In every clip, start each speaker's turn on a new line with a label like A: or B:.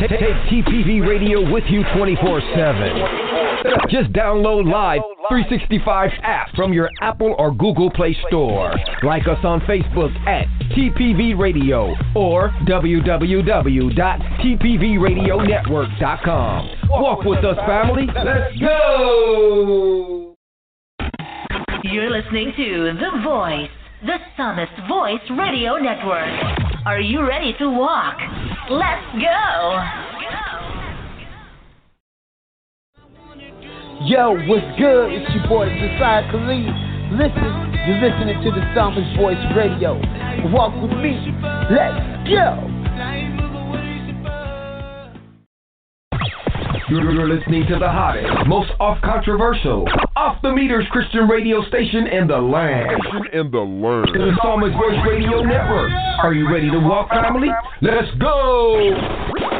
A: Take TPV Radio with you 24 7. Just download Live 365 app from your Apple or Google Play Store. Like us on Facebook at TPV Radio or www.tpvradionetwork.com. Walk with us, family. Let's go!
B: You're listening to The Voice, the Psalmist Voice Radio Network. Are you ready to walk? Let's go!
C: Yo, what's good? It's your boy Josiah Khalid. Listen, you're listening to the Psalmist Voice Radio. Walk with me. Let's go!
A: You're listening to the hottest, most off controversial, off the meters Christian radio station in the land.
D: In the land.
A: The Psalmist Voice Radio Network. Are you ready to walk, family? Let's go!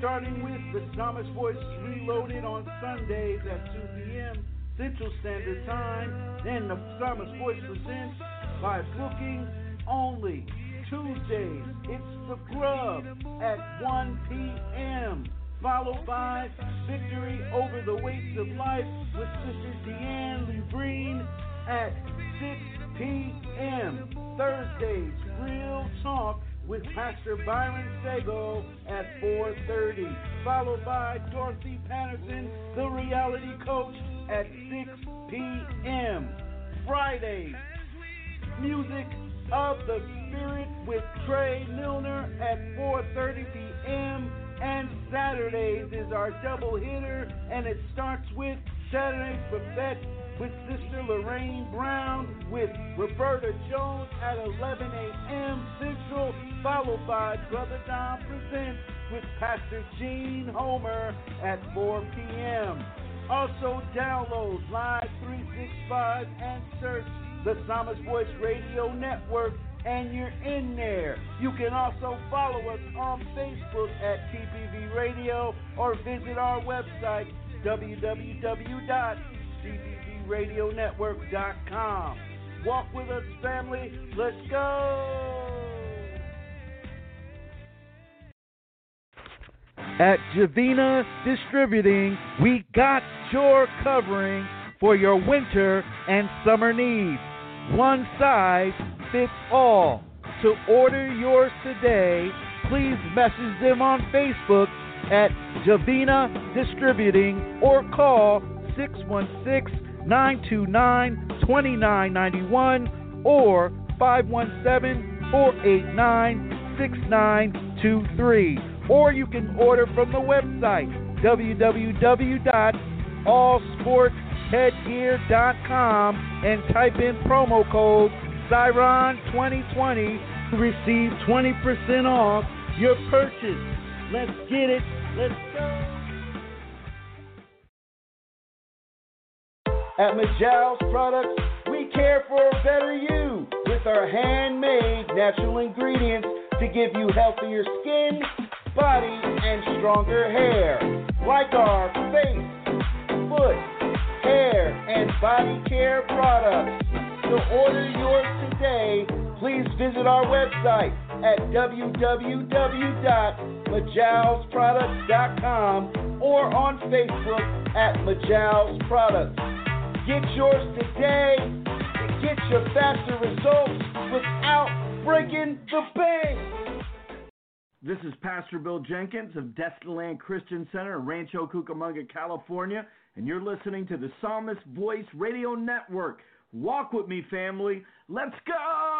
E: Starting with the Psalmist Voice Reloaded on Sundays at 2 p.m. Central Standard Time. Then the Psalmist Voice presents by booking only. Tuesdays, it's The Grub at 1 p.m followed by Victory Over the Weights of Life with Sister Deanne Lee Green at 6 p.m. Thursdays, Real Talk with Pastor Byron Sago at 4.30, followed by Dorothy Patterson, the reality coach, at 6 p.m. Fridays, Music of the Spirit with Trey Milner at 4.30 p.m. And Saturdays is our double hitter, and it starts with Saturday's Buffet with Sister Lorraine Brown with Roberta Jones at 11 a.m. Central, followed by Brother Don Presents with Pastor Gene Homer at 4 p.m. Also, download Live 365 and search the Psalmist Voice Radio Network and you're in there. You can also follow us on Facebook at TPV Radio or visit our website www.tpvradionetwork.com. Walk with us, family. Let's go.
F: At Javina Distributing, we got your covering for your winter and summer needs. One size fits all. To order yours today, please message them on Facebook at Javina Distributing or call 616 929 2991 or 517 489 6923. Or you can order from the website www.allsportheadgear.com and type in promo code Siron 2020 to receive 20% off your purchase. Let's get it. Let's go.
E: At Majal's Products, we care for a better you with our handmade natural ingredients to give you healthier skin, body, and stronger hair. Like our face, foot, hair, and body care products. To order yours today, please visit our website at www.majalsproducts.com or on Facebook at Majal's Products. Get yours today to get your faster results without breaking the bank.
G: This is Pastor Bill Jenkins of Destinyland Christian Center in Rancho Cucamonga, California, and you're listening to the Psalmist Voice Radio Network. Walk with me, family. Let's go!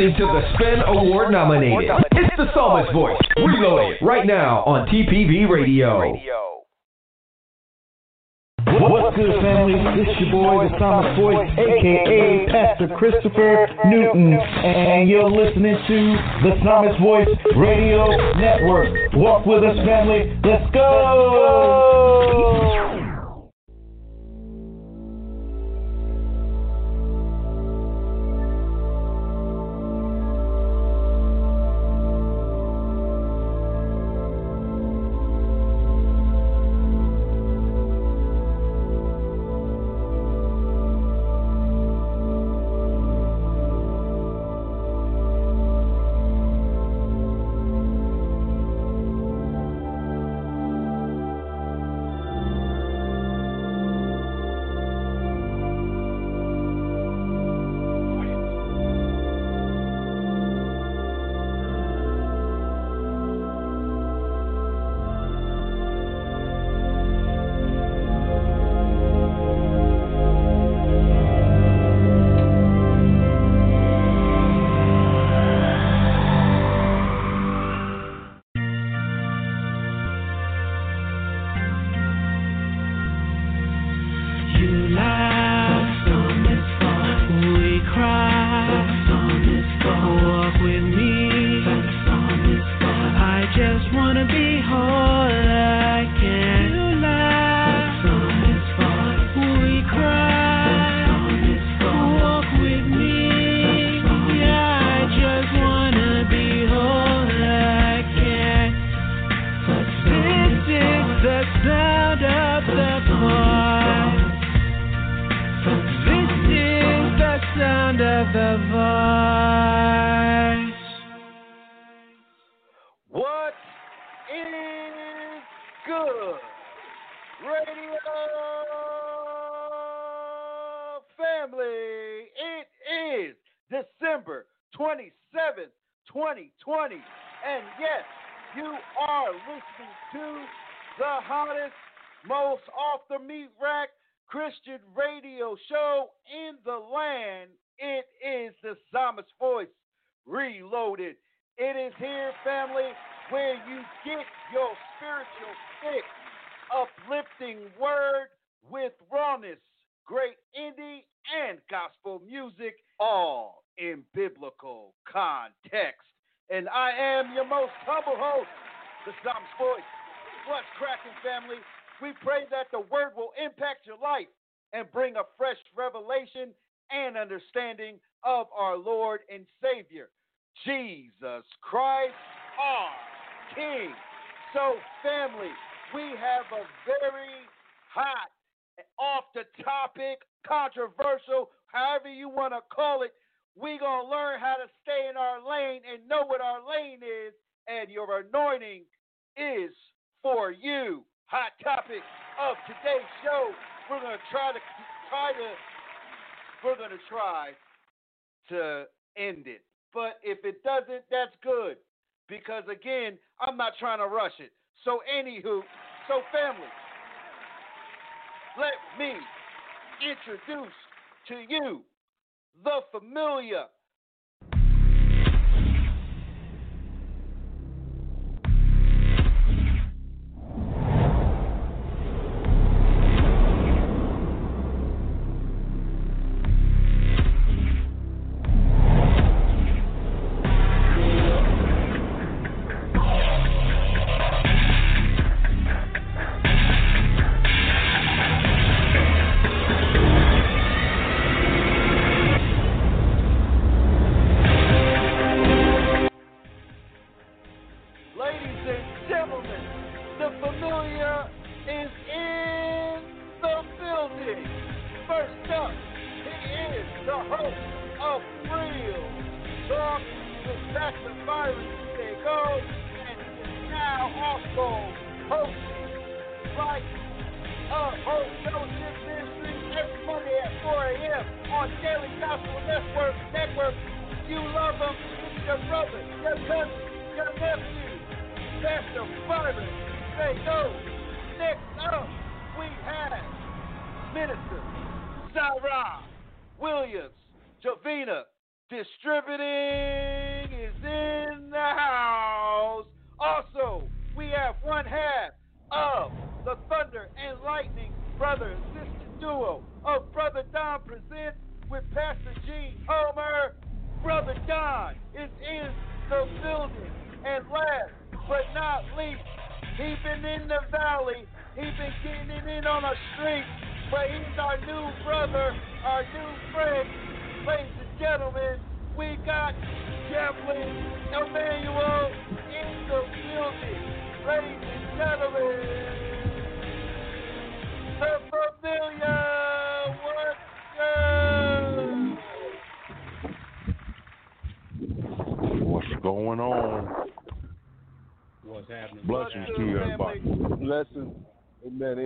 A: Listening to the Spin Award nominated. It's the Psalmist Voice. Reload it right now on TPV Radio.
E: What's good, family? It's your boy, the Psalmist Voice, aka Pastor Christopher Newton, and you're listening to the Psalmist Voice Radio Network. Walk with us, family. Let's go! December 27th, 2020. And yes, you are listening to the hottest, most off the meat rack Christian radio show in the land. It is the Psalmist Voice Reloaded. It is here, family, where you get your spiritual fix, uplifting word with rawness, great indie and gospel music all in biblical context. And I am your most humble host, the Psalmist Voice. What's cracking, family? We pray that the word will impact your life and bring a fresh revelation and understanding of our Lord and Savior, Jesus Christ, our King. So, family, we have a very hot, off the topic, controversial, however you want to call it, we going to learn how to stay in our lane and know what our lane is, and your anointing is for you. Hot topic of today's show. We're going to try to try to
H: we're going to
I: try to
H: end
E: it. But if it doesn't, that's good because again, I'm not trying
H: to rush it. So anywho, so family, let me introduce to you the
J: familiar.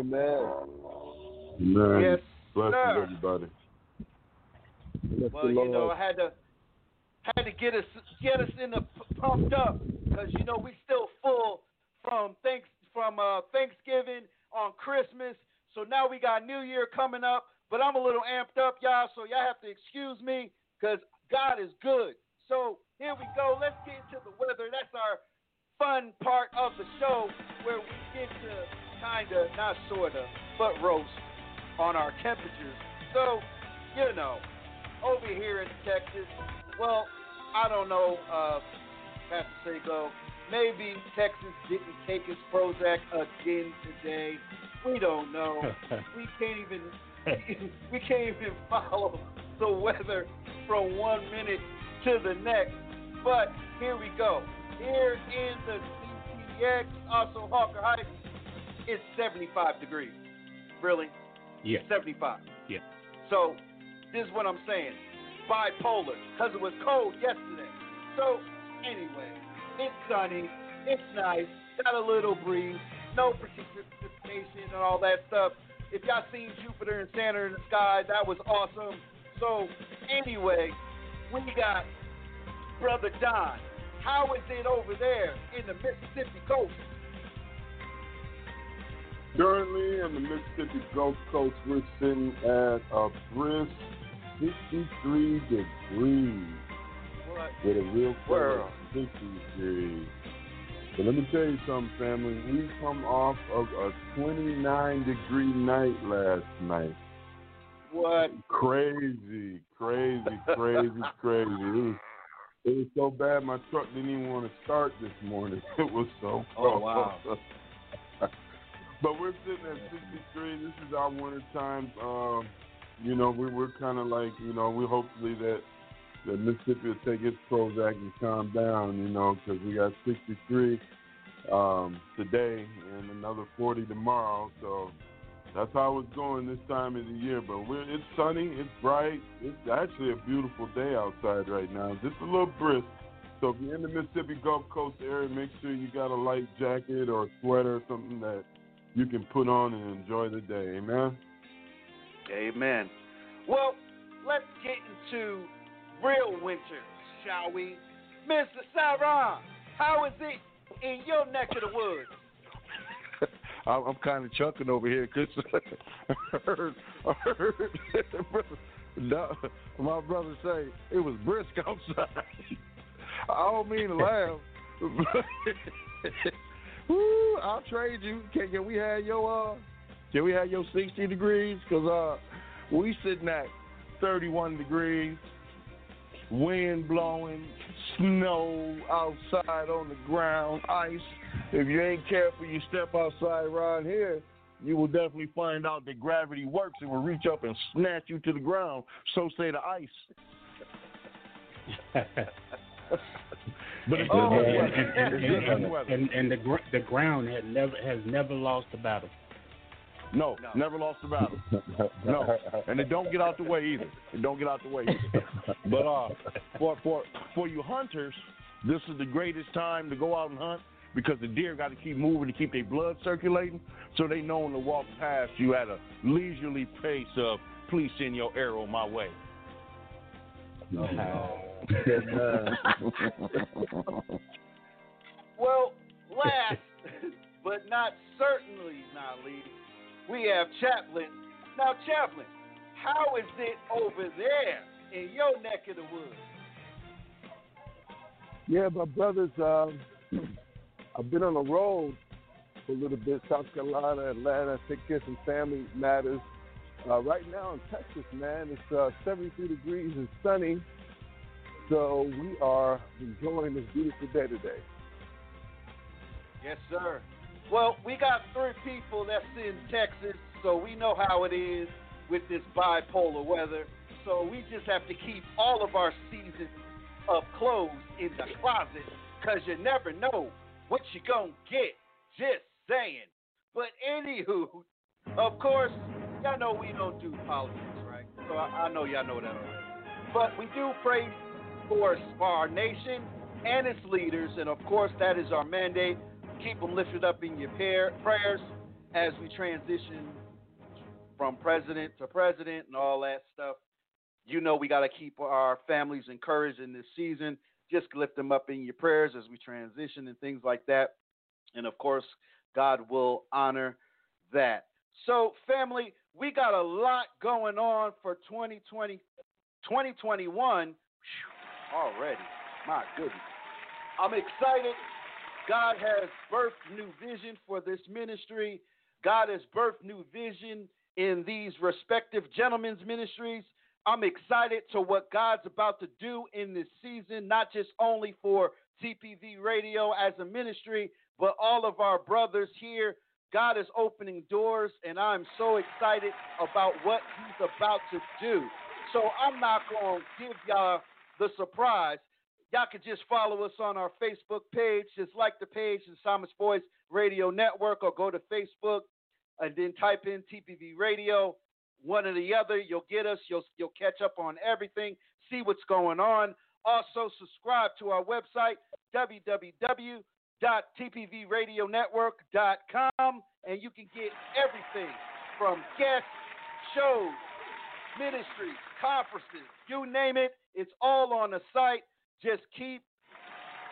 J: Amen. Amen.
H: Amen.
E: Yes,
H: Blessings,
E: sir.
H: everybody.
J: Bless
E: Well, you know, I had to had to get us get us in the pumped up because you know we still full from thanks from uh, Thanksgiving on Christmas. So now we got New Year coming up, but I'm a little amped up, y'all. So y'all have to excuse me because God is good. So here we go. Let's get into the weather. That's our fun part of the show where we get to kind of, not sort of, but roast on our temperatures. So, you know, over here in Texas, well, I don't know, uh, Pastor Sago, maybe Texas didn't take his Prozac again today. We don't know. we can't even we can't even follow the weather from one minute to the next. But here we go. Here in the CTX, also Harker Heights, it's 75 degrees. Really?
I: Yeah.
E: 75.
I: Yeah.
E: So this is what I'm saying. Bipolar, because it was cold yesterday. So anyway, it's sunny, it's nice, got a little breeze, no precipitation and all that stuff. If y'all seen Jupiter and Saturn in the sky, that was awesome. So anyway, we got Brother Don. How is it over there in the Mississippi coast?
H: Currently in the Mississippi Gulf Coast, we're sitting at a brisk 63 degrees
E: What?
H: with a real cold. 60 degrees. But let me tell you something, family. We come off of a 29 degree night last night.
E: What?
H: Crazy, crazy, crazy, crazy. It was, it was so bad my truck didn't even want to start this morning. It was so
E: Oh, wow.
H: but we're sitting at 63. This is our winter time. Um, you know, we, we're kind of like, you know, we hopefully that that Mississippi will take its Prozac and calm down, you know, because we got 63 um, today and another 40 tomorrow. So that's how it's going this time of the year. But we're, it's sunny, it's bright. It's actually a beautiful day outside right now. Just a little brisk. So if you're in the Mississippi Gulf Coast area, make sure you got a light jacket or sweater or something that you can put on and enjoy the day. Amen.
E: Amen. Well, let's get into real winter, shall we? Mr. Saran, how is it in your neck of the woods?
H: I'm, I'm kind of chucking over here because I heard, I heard no, my brother say it was brisk outside. I don't mean to laugh. Woo, I'll trade you. Can, can we have your uh? Can we have your 60 degrees? Cause uh, we sitting at 31 degrees, wind blowing, snow outside on the ground, ice. If you ain't careful, you step outside around here, you will definitely find out that gravity works. It will reach up and snatch you to the ground. So say the ice. But it's
E: Oh,
H: good
I: and,
H: weather.
I: and, and, and, and, and the gr- the ground had never has never lost a battle.
H: No, never lost a battle. No, and it don't get out the way either. It don't get out the way either. But uh, for for for you hunters, This is the greatest time to go out and hunt because the deer got to keep moving to keep their blood circulating, so they know when to walk past you at a leisurely pace of please send your arrow my way.
E: well, last but not certainly not least, we have Chaplain. Now, Chaplain, how is it over there in your neck of the woods?
J: Yeah, my brothers, um, I've been on the road for a little bit, South Carolina, Atlanta, take care of some family matters. Uh, right now in Texas, man, it's uh, 73 degrees and sunny. So we are enjoying this beautiful day today.
E: Yes, sir. Well, we got three people that's in Texas, so we know how it is with this bipolar weather. So we just have to keep all of our seasons of clothes in the closet because you never know what you're going to get. Just saying. But anywho, of course, y'all know we don't do politics, right? So I, I know y'all know that already. But we do pray for, for our nation and its leaders, and of course, that is our mandate. Keep them lifted up in your prayers as we transition from president to president and all that stuff. You know, we got to keep our families encouraged in this season. Just lift them up in your prayers as we transition and things like that. And of course, God will honor that. So, family, we got a lot going on for 2020, 2021 already. My goodness. I'm excited. God has birthed new vision for this ministry. God has birthed new vision in these respective gentlemen's ministries. I'm excited to what God's about to do in this season, not just only for TPV Radio as a ministry, but all of our brothers here. God is opening doors, and I'm so excited about what He's about to do. So I'm not going to give y'all the surprise. Y'all can just follow us on our Facebook page. Just like the page, the Psalmist Voice Radio Network, or go to Facebook and then type in TPV Radio. One or the other, you'll get us. You'll you'll catch up on everything. See what's going on. Also, subscribe to our website www.tpvradionetwork.com, and you can get everything from guests, shows, ministries, conferences, you name it. It's all on the site. Just keep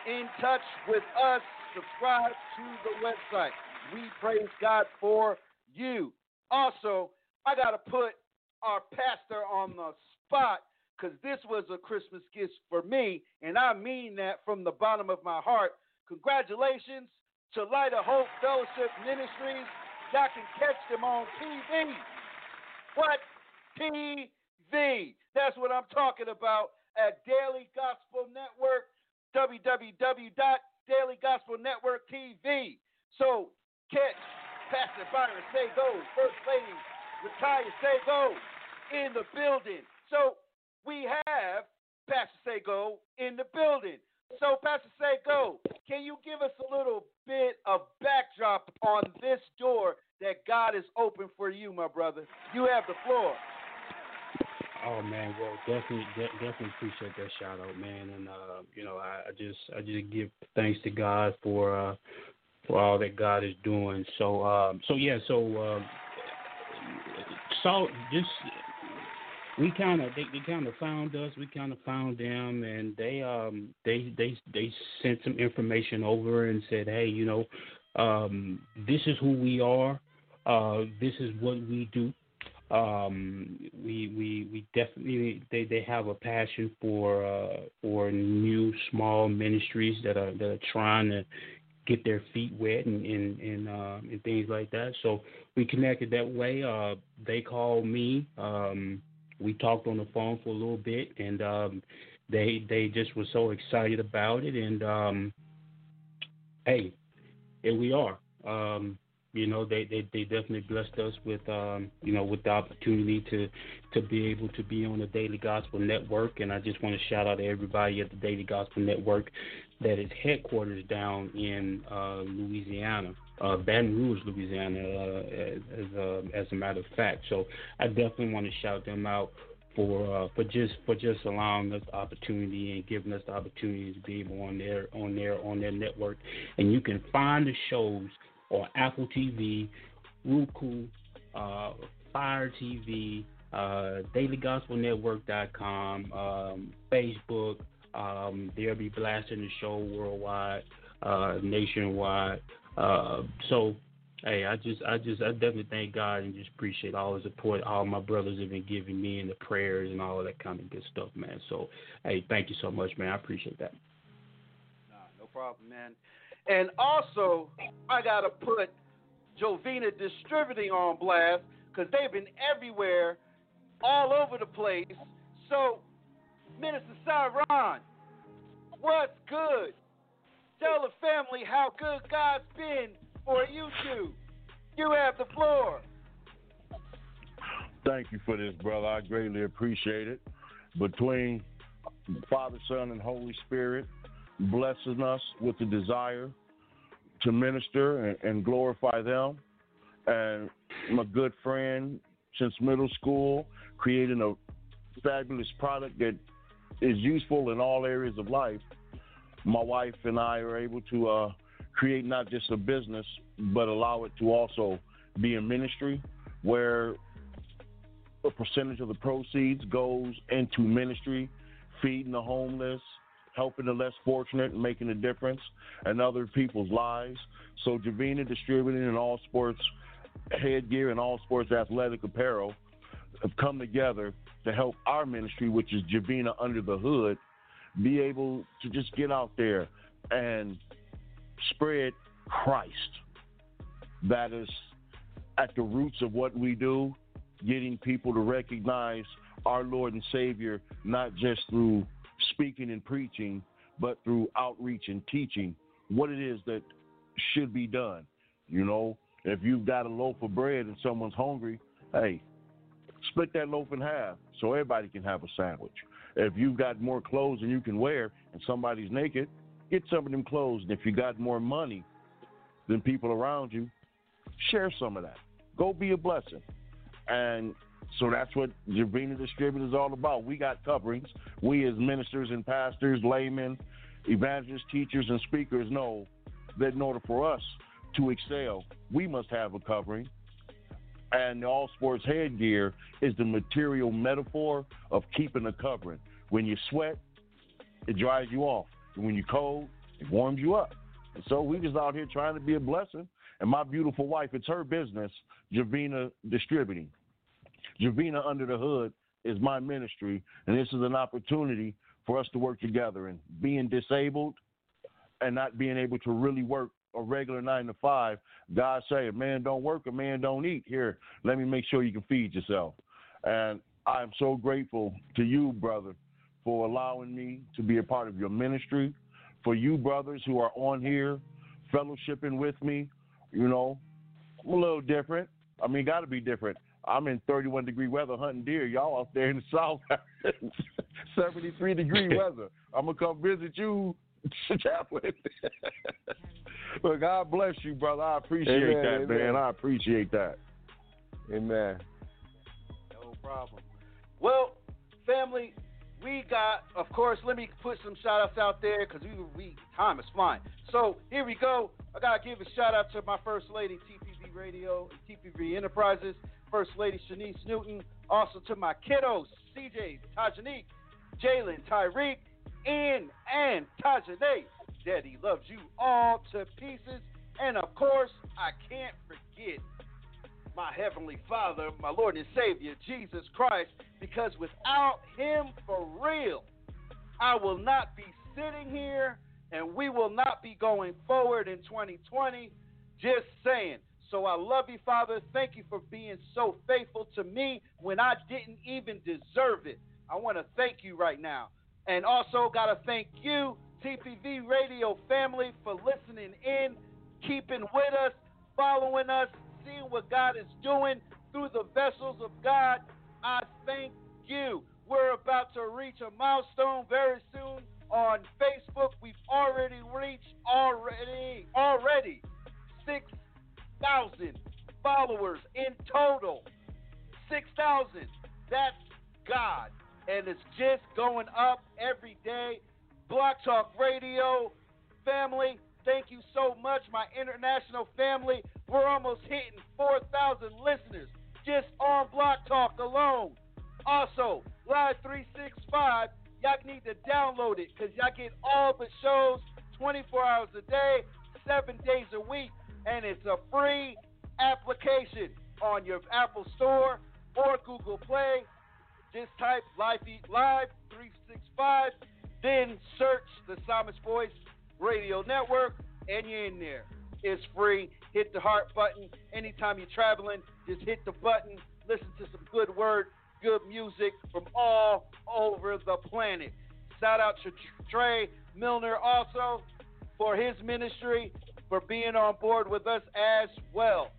E: in touch with us. Subscribe to the website. We praise God for you. Also, I got to put our pastor on the spot because this was a Christmas gift for me, and I mean that from the bottom of my heart. Congratulations to Light of Hope Fellowship Ministries. Y'all can catch them on TV. What? TV. That's what I'm talking about at Daily Gospel Network, www.dailygospelnetwork TV. So catch Pastor Byron Sago, First Lady Retire Sago in the building. So we have Pastor Sago in the building. So, Pastor Sago, can you give us a little bit of backdrop on this door that God is open for you, my brother? You have the floor.
I: Oh man, well definitely de- definitely appreciate that shout out, man. And uh, you know, I, I just I just give thanks to God for uh for all that God is doing. So um so yeah, so uh, so just we kind of they, they kind of found us, we kind of found them, and they um they they they sent some information over and said, hey, you know, um this is who we are, uh this is what we do um, we we we definitely they they have a passion for uh, for new small ministries that are that are trying to get their feet wet and and and, uh, and things like that. So we connected that way. Uh, they called me. Um, we talked on the phone for a little bit, and um, they they just were so excited about it. And um, hey, here we are. Um, you know they, they they definitely blessed us with um you know with the opportunity to to be able to be on the daily gospel network and i just want to shout out to everybody at the daily gospel network that is headquarters down in uh louisiana uh baton rouge louisiana uh, as uh, as a matter of fact so i definitely want to shout them out for uh, for just for just allowing us the opportunity and giving us the opportunity to be able on their on their on their network. And you can find the shows on Apple TV, Roku, uh, Fire TV, uh, DailyGospelNetwork.com, um, Facebook. Um, they'll be blasting the show worldwide, uh, nationwide. Uh, so hey, I just, I just, I definitely thank God and just appreciate all the support all my brothers have been giving me and the prayers and all that kind of good stuff, man. So, hey, thank you so much, man. I appreciate that.
E: Nah, no problem, man. And also, I gotta put Javina Distributing on blast because they've been everywhere, all over the place. So, Minister Cyron, what's good? Tell the family how good God's been for you two. You have the floor.
H: Thank you for this, brother. I greatly appreciate it. Between Father, Son, and Holy Spirit, blessing us with the desire to minister and, and glorify them. And my good friend since middle school, creating a fabulous product that is useful in all areas of life. My wife and I are able to uh, create not just a business, but allow it to also be a ministry where a percentage of the proceeds goes into ministry, feeding the homeless, helping the less fortunate, and making a difference in other people's lives. So Javina Distributing and All Sports Headgear and All Sports Athletic Apparel have come together to help our ministry, which is Javina Under the Hood, be able to just get out there and spread Christ. That is at the roots of what we do, getting people to recognize our Lord and Savior, not just through speaking and preaching, but through outreach and teaching what it is that should be done. You know, if you've got a loaf of bread and someone's hungry, hey, split that loaf in half so everybody can have a sandwich. If you've got more clothes than you can wear and somebody's naked, get some of them clothes. And if you got more money than people around you, share some of that. Go be a blessing. And so that's what Javina Distributor is all about. We got coverings. We as ministers and pastors, laymen, evangelists, teachers, and speakers know that in order for us to excel, we must have a covering. And the all sports headgear is the material metaphor of keeping a covering. When you sweat, it dries you off. When you're cold, it warms you up. And so we just out here trying to be a blessing. And my beautiful wife, it's her business, Javina Distributing. Javina Under the Hood is my ministry, and this is an opportunity for us to work together. And being disabled and not being able to really work a regular nine to five, God say, a man don't work, a man don't eat. Here, let me make sure you can feed yourself. And I'm so grateful to you, brother, for allowing me to be a part of your ministry. For you, brothers who are on here, fellowshipping with me, you know, I'm a little different. I mean, got to be different. I'm in 31 degree weather hunting deer. Y'all out there in the south, 73 degree weather. I'm gonna come visit you, chaplain. but God bless you, brother. I appreciate
J: Amen,
H: that,
J: amen.
H: man. I appreciate that.
J: Amen.
E: No problem. Well, family, we got, of course, let me put some shout outs out there because we, we time is flying. So here we go. I got to give a shout out to my First Lady, TPV Radio, and TPV Enterprises, First Lady Shanice Newton, also to my kiddos, CJ, Tajanique, Jalen, Tyreek, Ian, and Tajane. Daddy loves you all to pieces. And of course, I can't forget my Heavenly Father, my Lord and Savior, Jesus Christ, because without Him for real, I will not be sitting here and we will not be going forward in 2020. Just saying. So I love you, Father. Thank you for being so faithful to me when I didn't even deserve it. I want to thank you right now. And also, got to thank you, TPV Radio family, for listening in, keeping with us, following us, seeing what God is doing through the vessels of God. I thank you. We're about to reach a milestone very soon on Facebook. We've already reached already already six thousand followers in total. Six thousand. That's God. And it's just going up every day. Block Talk Radio family, thank you so much. My international family, we're almost hitting 4,000 listeners just on Block Talk alone. Also, Live 365, y'all need to download it because y'all get all the shows 24 hours a day, seven days a week, and it's a free application on your Apple Store or Google Play. Just type Live Live 365, then search the Psalmist Voice Radio Network, and you're in there. It's free. Hit the heart button. Anytime you're traveling, just hit the button. Listen to some good word, good music from all over the planet. Shout out to Trey Milner also for his ministry, for being on board with us as well.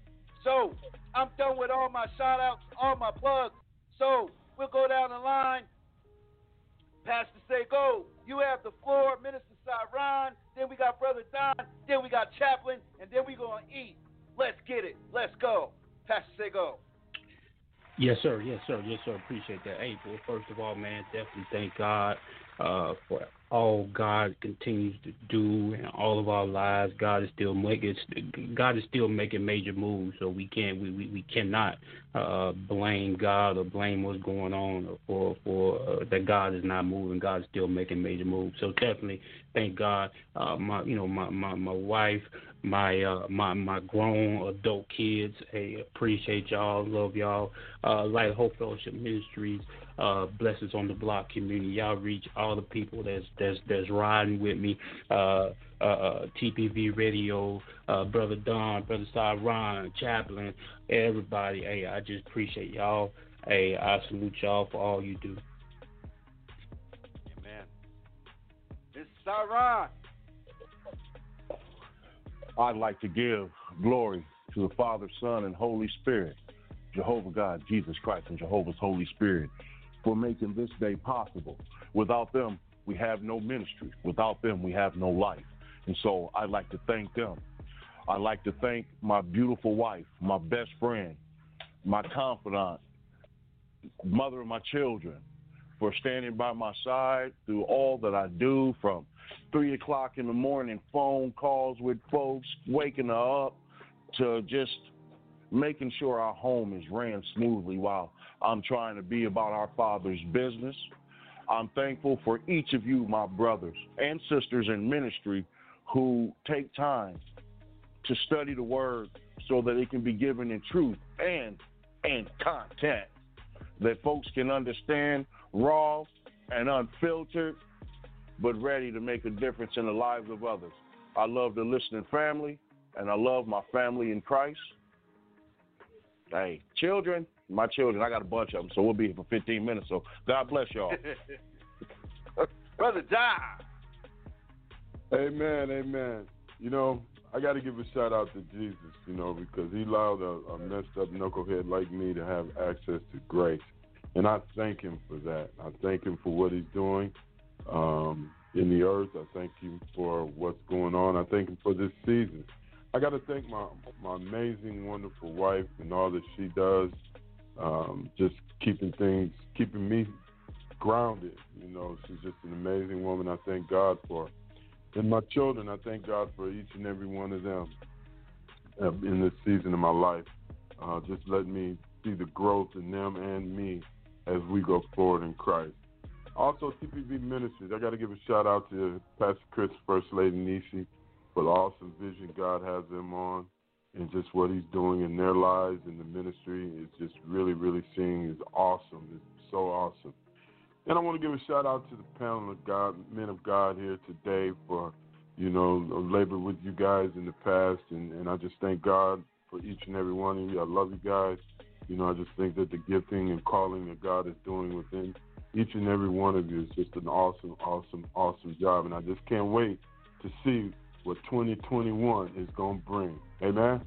E: So, I'm done with all my shout outs, all my plugs. So, we'll go down the line. Pastor Sago, you have the floor. Minister Cyron, then we got Brother Don, then we got Chaplain, and then we going to eat. Let's get it. Let's go. Pastor Sago.
I: Yes, sir. Yes, sir. Yes, sir. Appreciate that. Hey, well, first of all, man, definitely thank God uh, for all God continues to do in all of our lives. God is still making God is still making major moves, so we can't we, we, we cannot uh, blame God or blame what's going on for for uh, that God is not moving. God is still making major moves. So definitely thank God. Uh, my you know my my my wife my uh my my grown adult kids. Hey, appreciate y'all, love y'all. Uh Light Hope Fellowship Ministries, uh blessings on the block community. Y'all reach all the people that's that's that's riding with me. Uh uh, uh TPV Radio, uh Brother Don, Brother Ron, Chaplain, everybody. Hey, I just appreciate y'all. Hey, I salute y'all for all you do.
E: Amen. This is Ron.
H: I'd like to give glory to the Father, Son, and Holy Spirit, Jehovah God, Jesus Christ, and Jehovah's Holy Spirit, for making this day possible. Without them, we have no ministry. Without them, we have no life. And so I'd like to thank them. I'd like to thank my beautiful wife, my best friend, my confidant, mother of my children, for standing by my side through all that I do from three o'clock in the morning phone calls with folks, waking up to just making sure our home is ran smoothly while I'm trying to be about our Father's business. I'm thankful for each of you, my brothers and sisters in ministry, who take time to study the Word so that it can be given in truth and and content that folks can understand raw and unfiltered but ready to make a difference in the lives of others. I love the listening family, and I love my family in Christ. Hey, children, my children, I got a bunch of them, so we'll be here for 15 minutes. So God bless y'all.
E: Brother Don.
K: Amen, amen. You know, I got to give a shout out to Jesus, you know, because he allowed a, a messed up knucklehead like me to have access to grace. And I thank him for that. I thank him for what he's doing um, in the earth. I thank him for what's going on. I thank him for this season. I got to thank my my amazing, wonderful wife and all that she does, um, just keeping things, keeping me grounded. You know, she's just an amazing woman. I thank God for, and my children. I thank God for each and every one of them uh, in this season of my life. Uh, just let me see the growth in them and me as we go forward in Christ. Also, TPV Ministries. I got to give a shout out to Pastor Chris, First Lady Nisi, for the awesome vision God has them on, and just what He's doing in their lives in the ministry. is just really, really seeing is awesome. It's so awesome. And I want to give a shout out to the panel of God, men of God here today for, you know, labor with you guys in the past, and, and I just thank God for each and every one of you. I love you guys. You know, I just think that the gifting and calling that God is doing within each and every one of you is just an awesome, awesome, awesome job. And I just can't wait to see what 2021 is going to bring. Amen?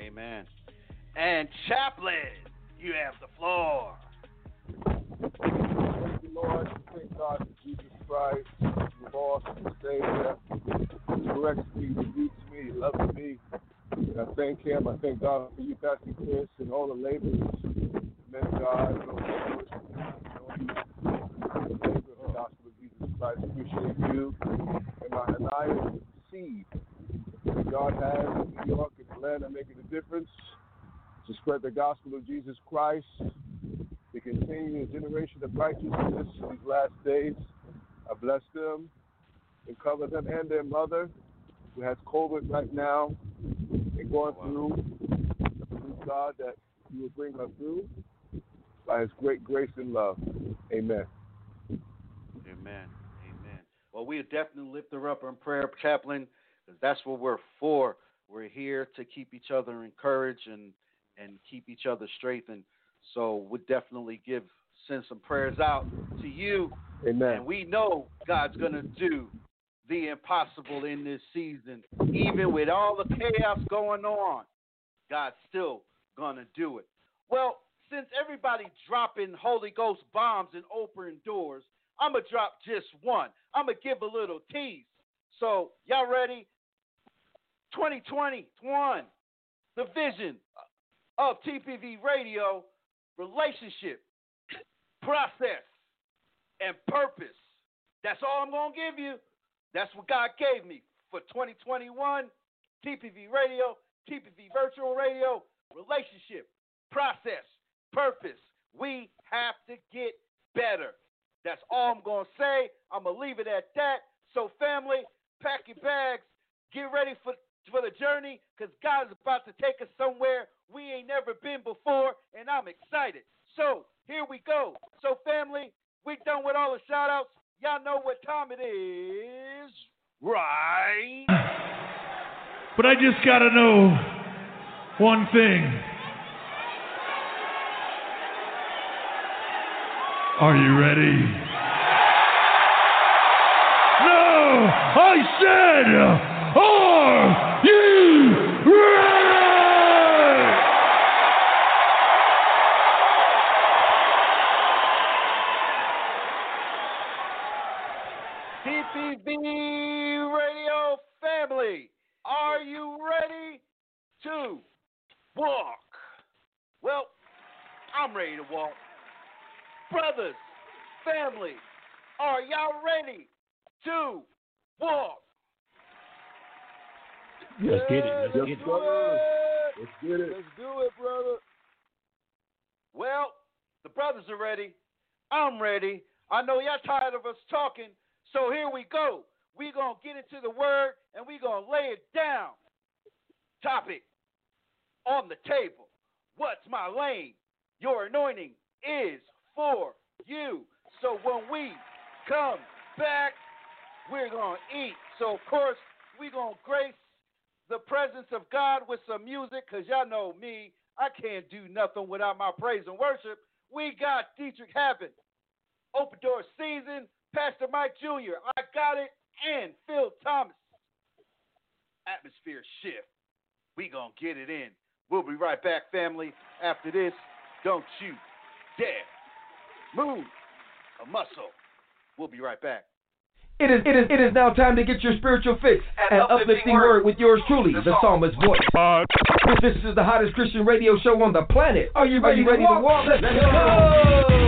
E: Amen. And Chaplain, you have the floor.
K: Thank you, Lord. Thank God for Jesus Christ, the boss, the Savior, who corrects me, rebukes me, loves me. And I thank Him. I thank God for you, Pastor Chris, and all the laborers
J: men of God, those who worship Him, know you, the gospel Jesus Appreciate you and my I am seed God has in New York and Atlanta making a difference to spread the gospel of Jesus Christ, to continue the generation of righteousness in these last days. I bless them and cover them and their mother who has COVID right now and going through. Thank God that you will bring her through by his great grace and love. Amen.
E: Amen. Well, we definitely lift her up in prayer, chaplain, because that's what we're for. We're here to keep each other encouraged and and keep each other strengthened. So we'll definitely give send some prayers out to you.
J: Amen.
E: And we know God's gonna do the impossible in this season, even with all the chaos going on. God's still gonna do it. Well, since everybody dropping Holy Ghost bombs and opening doors, I'm gonna drop just one. I'm gonna give a little tease. So y'all ready? 2021, the vision of TPV Radio, relationship, process, and purpose. That's all I'm gonna give you. That's what God gave me for 2021. TPV Radio, TPV Virtual Radio, relationship, process, purpose. We have to get better. That's all I'm going to say. I'm going to leave it at that. So, family, pack your bags. Get ready for, for the journey because God is about to take us somewhere we ain't never been before, and I'm excited. So, here we go. So, family, we done with all the shout outs. Y'all know what time it is, right?
L: But I just got to know one thing. Are you ready? No! I said, are you ready?
E: TPV Radio family, are you ready to walk? Well, I'm ready to walk. Brothers, family, are y'all ready to walk?
I: Let's get it. Let's
J: Yes,
I: get it.
J: Let's get it.
E: Let's do it, brother. Well, the brothers are ready. I'm ready. I know y'all tired of us talking, so here we go. we going to get into the word and we going to lay it down. Topic on the table. What's my lane? Your anointing is for you. So when we come back, we're going to eat. So, of course, we're going to grace the presence of God with some music because y'all know me. I can't do nothing without my praise and worship. We got Deitrick Haddon, Open Door Season, Pastor Mike Jr., I Got It, and Phil Thompson. Atmosphere shift. We gonna get it in. We'll be right back, family. After this, don't you dare move a muscle. We'll be right back.
A: It is, it is, it is now time to get your spiritual fix and uplifting word with yours truly, the psalmist's voice. This is the hottest Christian radio show on the planet. Are you ready, ready, to walk? Let's go!
M: Power and love and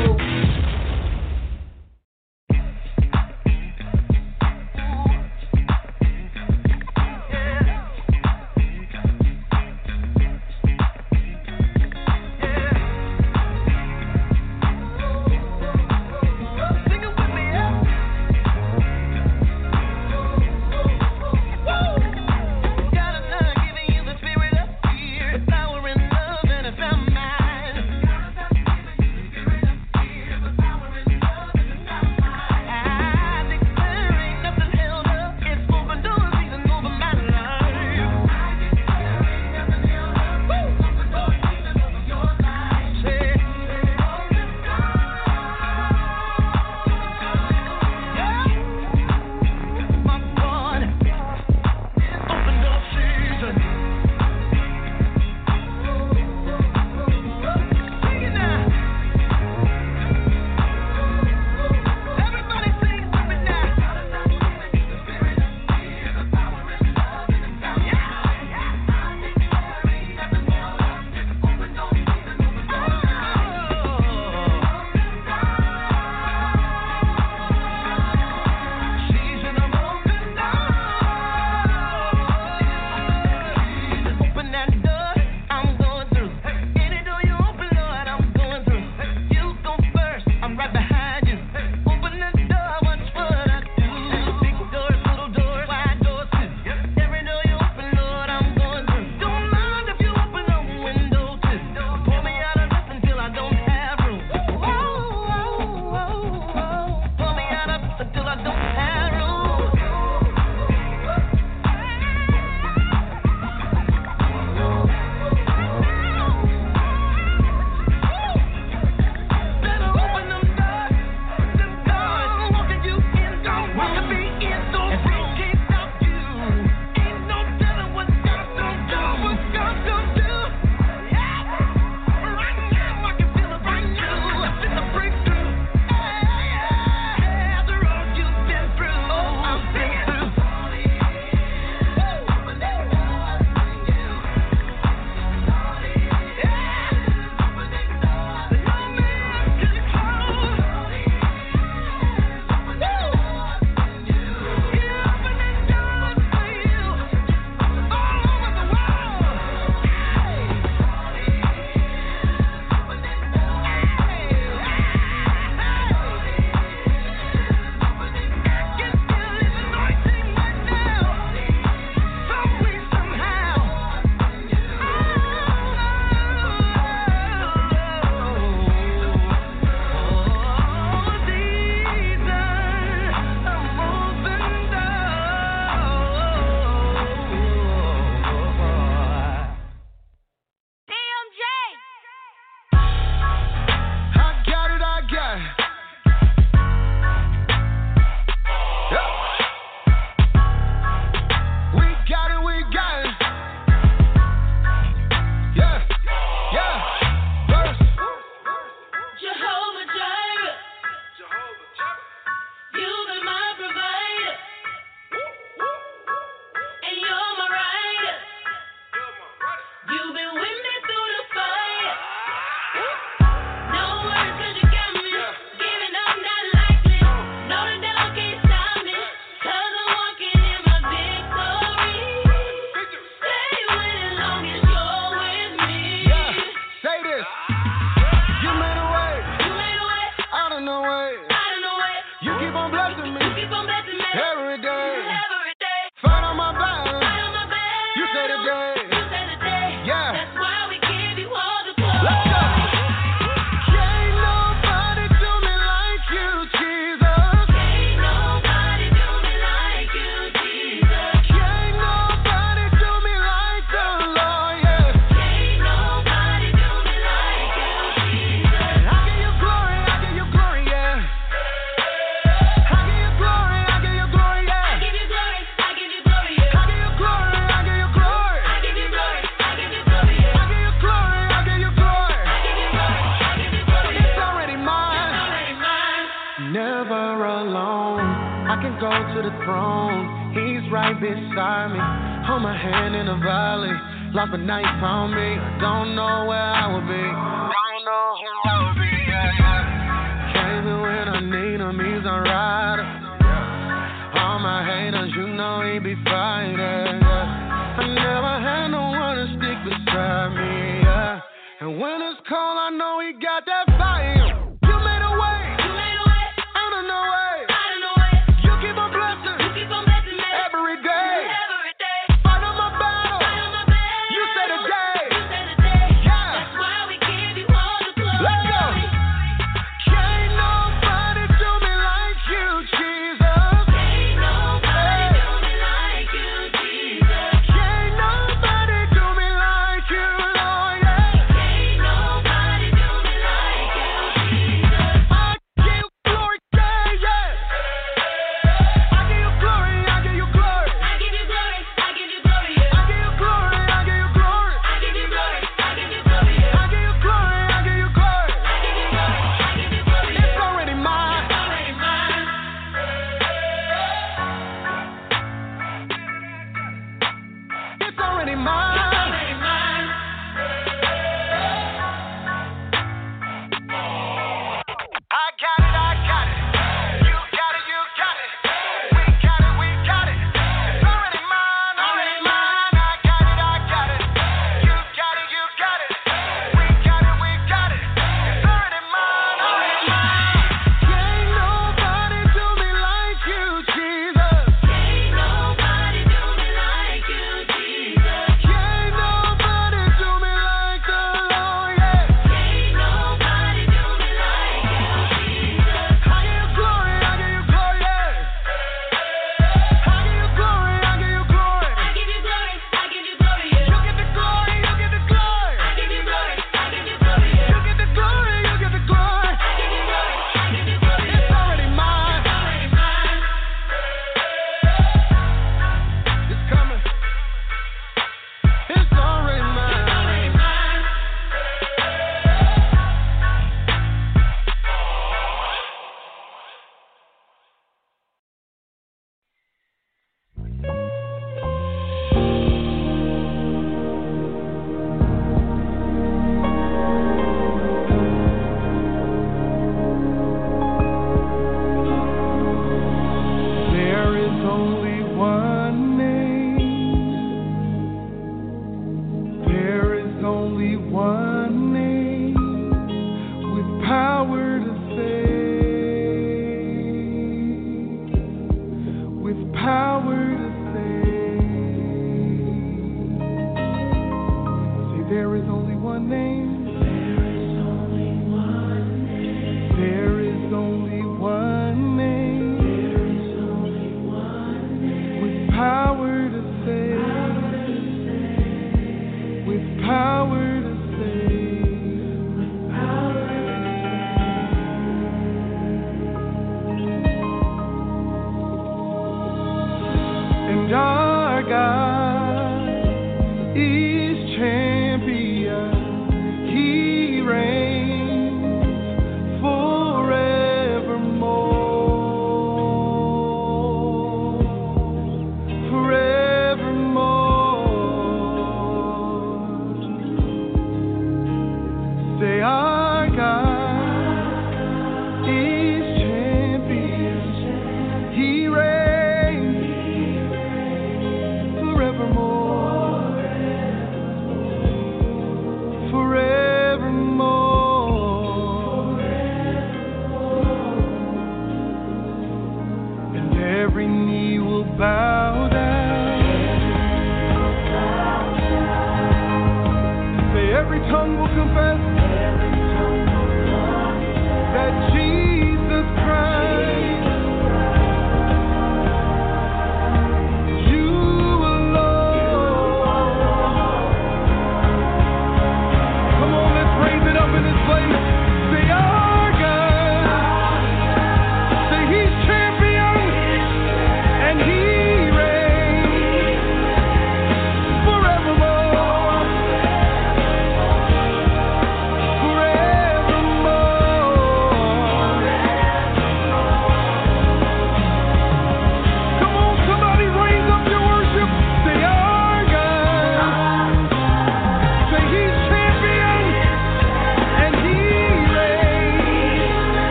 M: a knife on me, I don't know where I would be.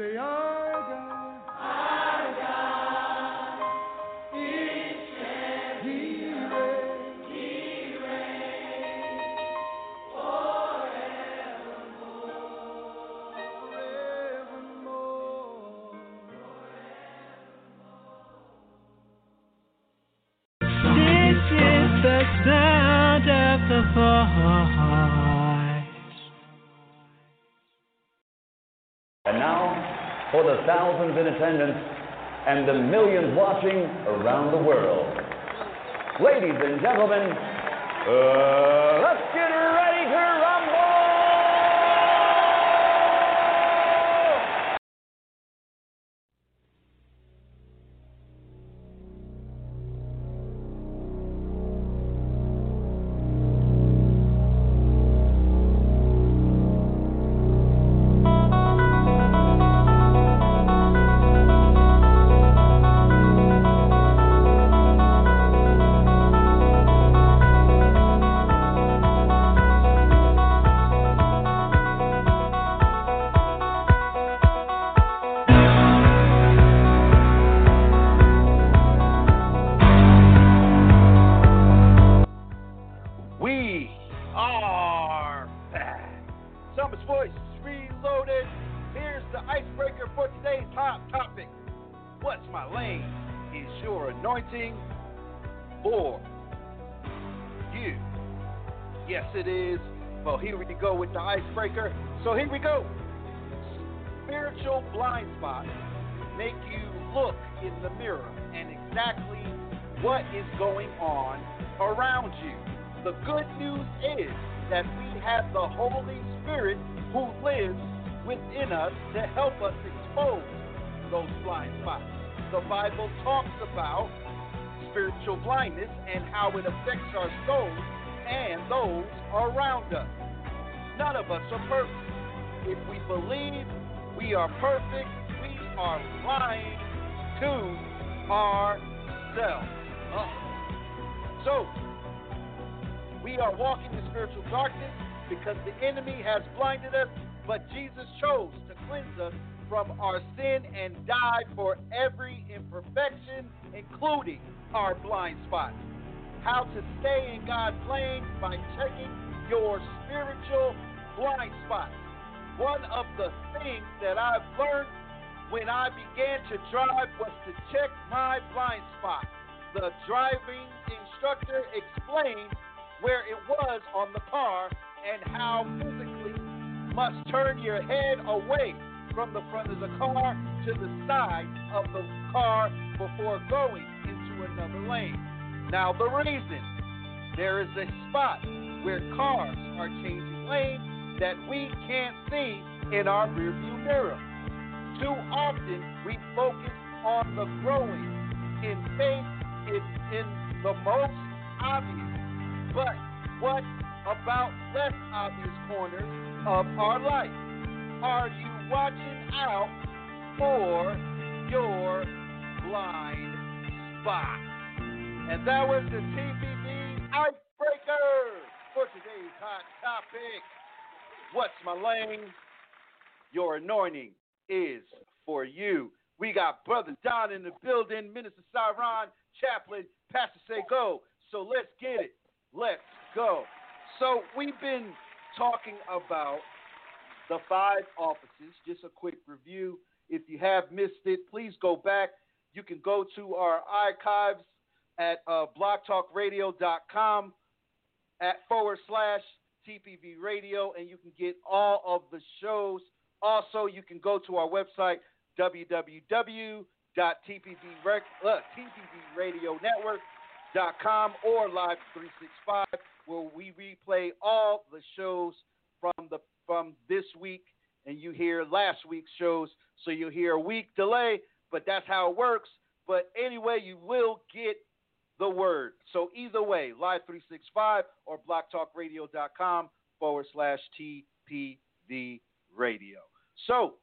M: Say our
N: thousands in attendance and the millions watching around the world. Ladies and gentlemen, uh, let's get ready
E: The Bible talks about spiritual blindness and how it affects our souls and those around us. None of us are perfect. If we believe we are perfect, we are lying to ourselves. Uh-oh. So, we are walking in spiritual darkness because the enemy has blinded us, but Jesus chose to cleanse us from our sin and die for every imperfection, including our blind spots. How to stay in God's lane by checking your spiritual blind spots. One of the things that I've learned when I began to drive was to check my blind spot. The driving instructor explained where it was on the car and how physically must turn your head away from the front of the car to the side of the car before going into another lane. Now, the reason there is a spot where cars are changing lanes that we can't see in our rearview mirror. Too often we focus on the growing in faith in, in the most obvious. But what about less obvious corners of our life? Are you watching out for your blind spot? And that was the TPV Icebreaker for today's hot topic. What's my lane? Your anointing is for you. We got Brother Don in the building, Minister Cyron, Chaplain, Pastor Sago. So let's get it. Let's go. So we've been talking about the five offices. Just a quick review. If you have missed it, please go back. You can go to our archives at uh, at forward slash TPV radio, and you can get all of the shows. Also, you can go to our website, www.tpvradionetwork.com or Live365, where we replay all the shows from the from this week, and you hear last week's shows, so you'll hear a week delay, but that's how it works. But anyway, you will get the word. So either way, live 365 or blogtalkradio.com forward slash TPV radio. So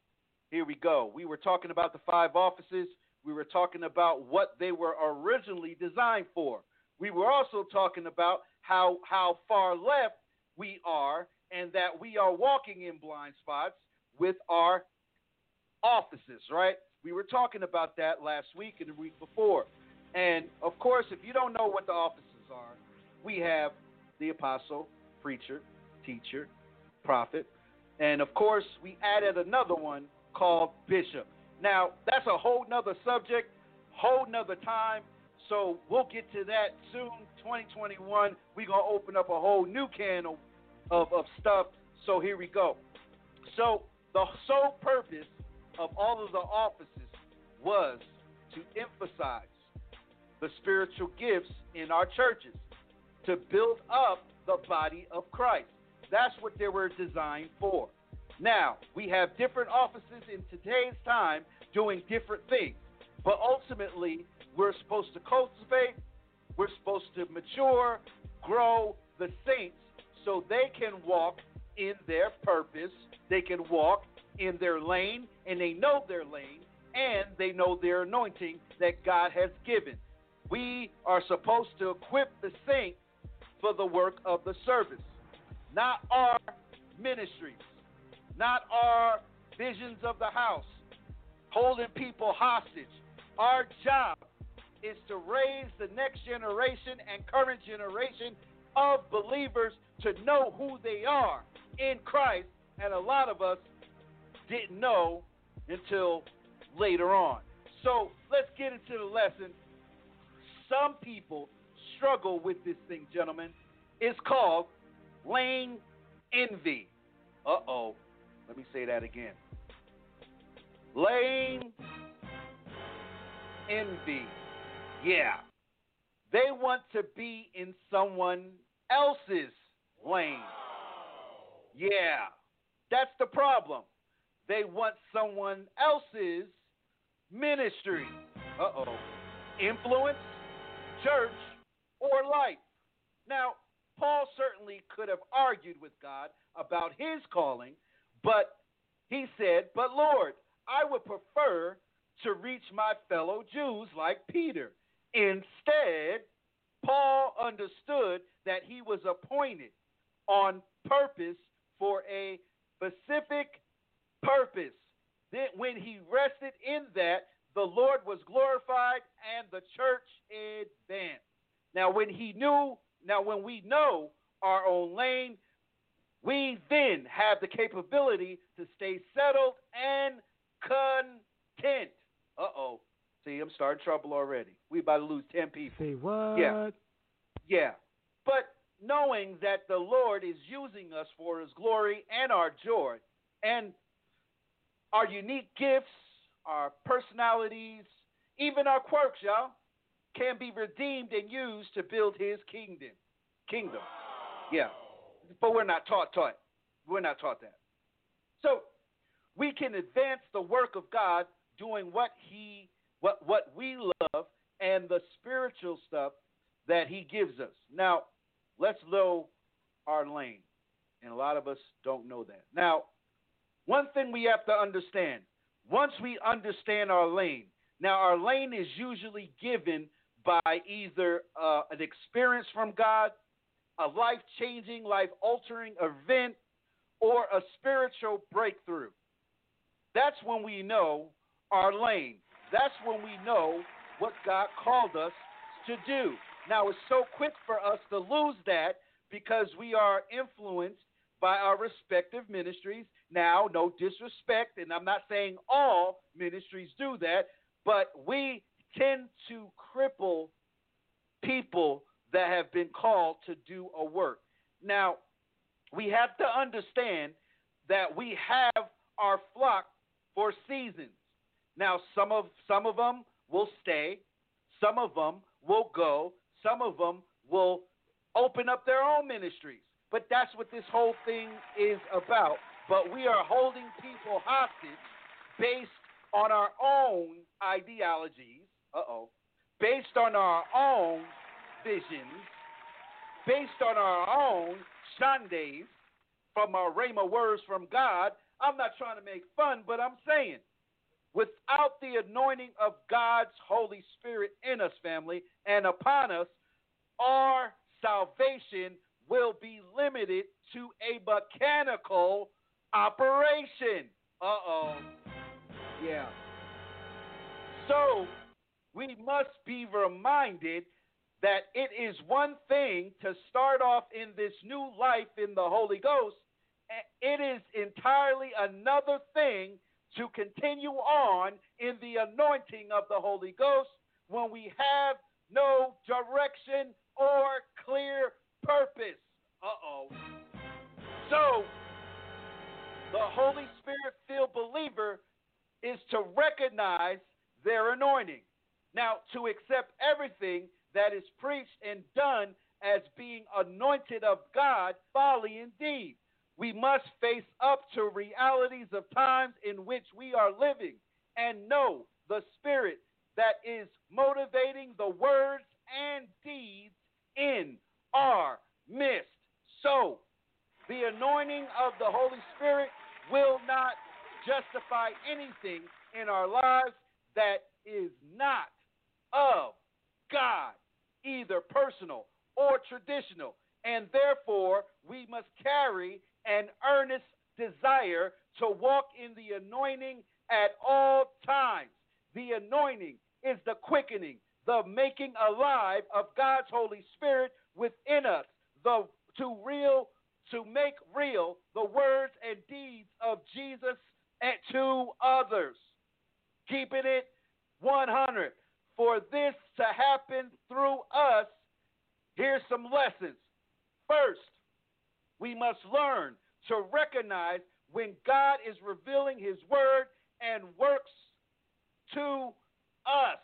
E: here we go. We were talking about the five offices. We were talking about what they were originally designed for. We were also talking about how how far left we are and that we are walking in blind spots with our offices, right? We were talking about that last week and the week before. And of course, if you don't know what the offices are, we have the apostle, preacher, teacher, prophet, and of course, we added another one called bishop. Now, that's a whole nother subject, whole nother time. So we'll get to that soon. 2021, we're gonna open up a whole new can of, of, of stuff. So here we go. So the sole purpose of all of the offices was to emphasize the spiritual gifts in our churches, to build up the body of Christ. That's what they were designed for. Now, we have different offices in today's time doing different things, but ultimately, we're supposed to cultivate, we're supposed to mature, grow the saints so they can walk in their purpose, they can walk in their lane, and they know their lane, and they know their anointing that God has given. We are supposed to equip the saints for the work of the service, not our ministries, not our visions of the house, holding people hostage. Our job is to raise the next generation and current generation of believers to know who they are in Christ, and a lot of us didn't know until later on. So let's get into the lesson. Some people struggle with this thing, gentlemen. It's called lane envy. Uh oh. Let me say that again. Lane envy. Yeah. They want to be in someone else's lane. Yeah. That's the problem. They want someone else's ministry. Uh oh. Influence, church, or life. Now, Paul certainly could have argued with God about his calling, but he said, But Lord, I would prefer to reach my fellow Jews like Peter. Instead, Paul understood that he was appointed on purpose for a specific purpose. Then, when he rested in that, the Lord was glorified and the church advanced. Now, when he knew, now when we know our own lane, we then have the capability to stay settled and content. Uh oh. See, I'm starting trouble already. We about to lose ten people.
O: Say what?
E: Yeah. Yeah. But knowing that the Lord is using us for his glory and our joy, and our unique gifts, our personalities, even our quirks, y'all, can be redeemed and used to build his kingdom. Kingdom. Yeah. But we're not taught taught. We're not taught that. So we can advance the work of God doing what he what what we love and the spiritual stuff that he gives us. Now, let's know our lane. And a lot of us don't know that. Now, one thing we have to understand once we understand our lane, now our lane is usually given by either uh, an experience from God, a life changing, life altering event, or a spiritual breakthrough. That's when we know our lane. That's when we know what God called us to do. Now, it's so quick for us to lose that because we are influenced by our respective ministries. Now, no disrespect, and I'm not saying all ministries do that, but we tend to cripple people that have been called to do a work. Now, we have to understand that we have our flock for seasons. Now, some of some of them will stay, some of them will go, some of them will open up their own ministries. But that's what this whole thing is about. But we are holding people hostage based on our own ideologies. Uh oh. Based on our own visions. based on our own Sundays from our Rhema words from God. I'm not trying to make fun, but I'm saying without the anointing of God's Holy Spirit in us, family, and upon us, our salvation will be limited to a mechanical operation. Uh oh. Yeah. So we must be reminded that it is one thing to start off in this new life in the Holy Ghost, it is entirely another thing to continue on in the anointing of the Holy Ghost when we have no direction or clear purpose. Uh oh. So, the Holy Spirit filled believer is to recognize their anointing. Now, to accept everything that is preached and done as being anointed of God, folly indeed. We must face up to realities of times in which we are living and know the Spirit that is motivating the words and deeds in our midst. So, the anointing of the Holy Spirit will not justify anything in our lives that is not of God, either personal or traditional. And therefore, we must carry an earnest desire to walk in the anointing at all times. The anointing is the quickening, the making alive of God's Holy Spirit within us, the to real to make real the words and deeds of Jesus and to others. Keeping it 100. For this to happen through us, here's some lessons. First, we must learn to recognize when God is revealing his word and works to us.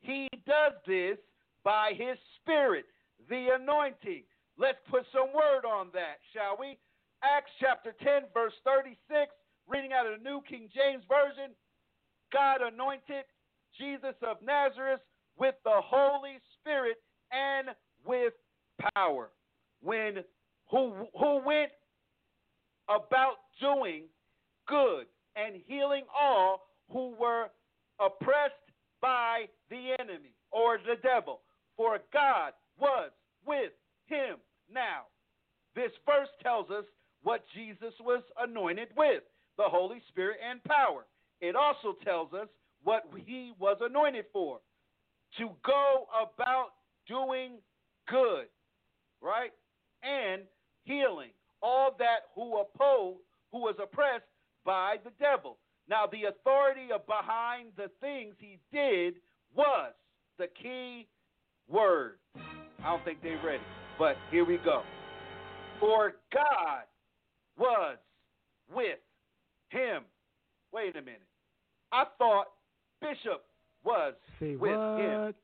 E: He does this by his spirit, the anointing. Let's put some word on that, shall we? Acts chapter 10, verse 36, reading out of the New King James Version. God anointed Jesus of Nazareth with the Holy Spirit and with power. When who who went about doing good and healing all who were oppressed by the enemy or the devil. For God was with him. Now, this verse tells us what Jesus was anointed with the Holy Spirit and power. It also tells us what he was anointed for to go about doing good, right? And healing all that who oppose, who was oppressed by the devil. Now, the authority of behind the things he did was the key word. I don't think they're ready, but here we go. For God was with him. Wait a minute. I thought Bishop was
F: Say
E: with
F: what?
E: him.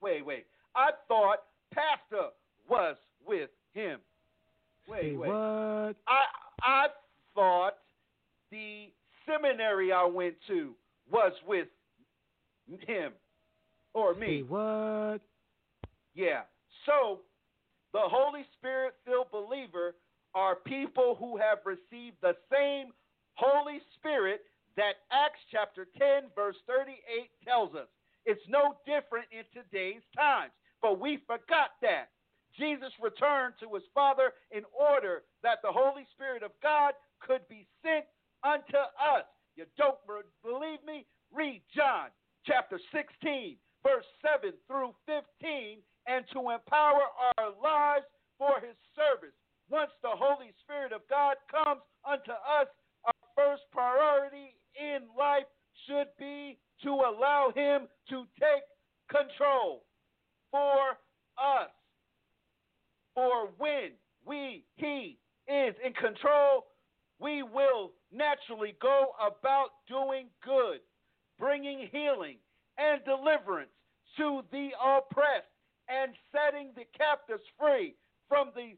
E: Wait, wait. I thought Pastor was with him. Wait,
F: Say
E: wait.
F: what?
E: I I thought the seminary I went to was with him or me.
F: Say what?
E: Yeah. So the Holy Spirit filled believer are people who have received the same Holy Spirit that Acts chapter 10, verse 38 tells us. It's no different in today's times, but we forgot that. Jesus returned to his Father in order that the Holy Spirit of God could be sent unto us. You don't believe me? Read John chapter 16, verse 7 through 15, and to empower our lives for his service. Once the Holy Spirit of God comes unto us, our first priority in life should be to allow him to take control for us. For when we he is in control, we will naturally go about doing good, bringing healing and deliverance to the oppressed, and setting the captives free from the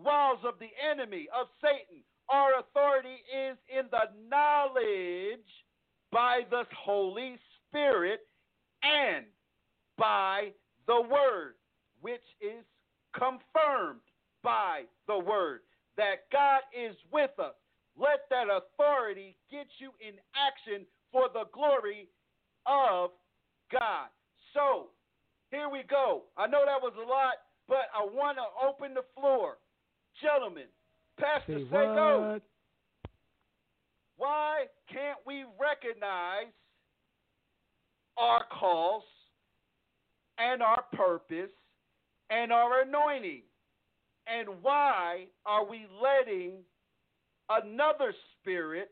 E: walls of the enemy of Satan. Our authority is in the knowledge by the Holy Spirit and by the word. which is confirmed by the word that God is with us. Let that authority get you in action for the glory of God. So, here we go. I know that was a lot, but I want to open the floor. Gentlemen, Pastor
F: Say
E: Seiko,
F: what?
E: why can't we recognize our calls and our purpose and our anointing? And why are we letting another spirit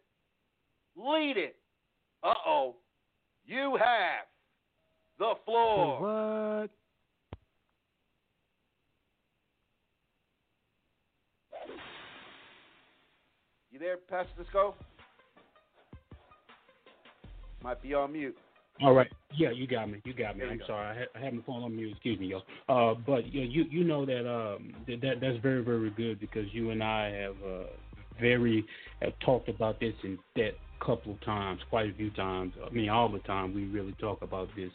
E: lead it? Uh oh. You have the floor.
F: what?
E: You there, Pastor Disco? Might be on mute.
I: All right. Yeah, you got me. You got me. I'm
E: go.
I: sorry. I had, I had my phone on mute. Excuse me, yo. Uh, but you you you know that um that, that that's very very good because you and I have uh very have talked about this in that couple of times, quite a few times. I mean, all the time we really talk about this.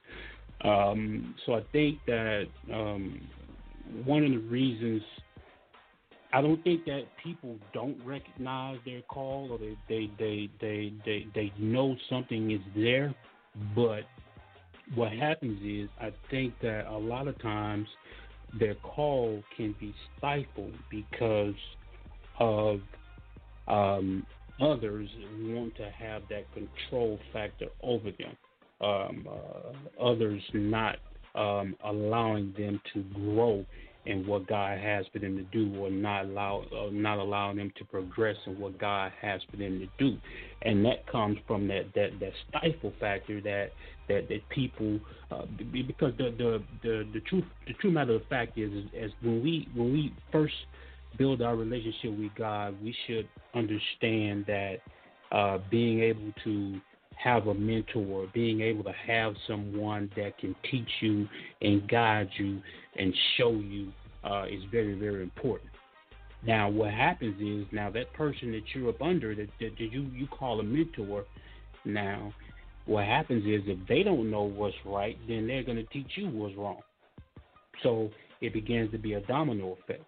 I: Um, so I think that um, one of the reasons I don't think that people don't recognize their call or they they they they they, they know something is there, but what happens is I think that a lot of times their call can be stifled because of um, others want to have that control factor over them. Um, uh, others not um, allowing them to grow in what God has for them to do, or not allow, or not allowing them to progress in what God has for them to do, and that comes from that that that stifle factor that that that people uh, because the the the the truth the true matter of fact is, is as when we when we first build our relationship with God, we should understand that uh, being able to have a mentor, being able to have someone that can teach you and guide you and show you uh, is very, very important. Now, what happens is now that person that you're up under that, that, that you you call a mentor, now what happens is if they don't know what's right, then they're going to teach you what's wrong. So it begins to be a domino effect.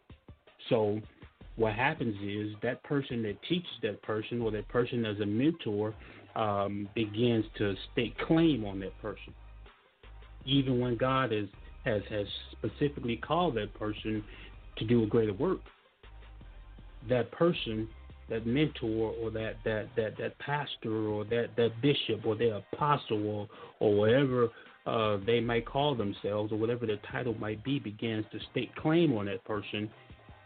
I: So what happens is that person that teaches that person or that person as a mentor um, begins to stake claim on that person, even when God is, has has specifically called that person to do a greater work. That person, that mentor, or that that that that pastor, or that that bishop, or their apostle, or or whatever uh, they might call themselves, or whatever their title might be, begins to stake claim on that person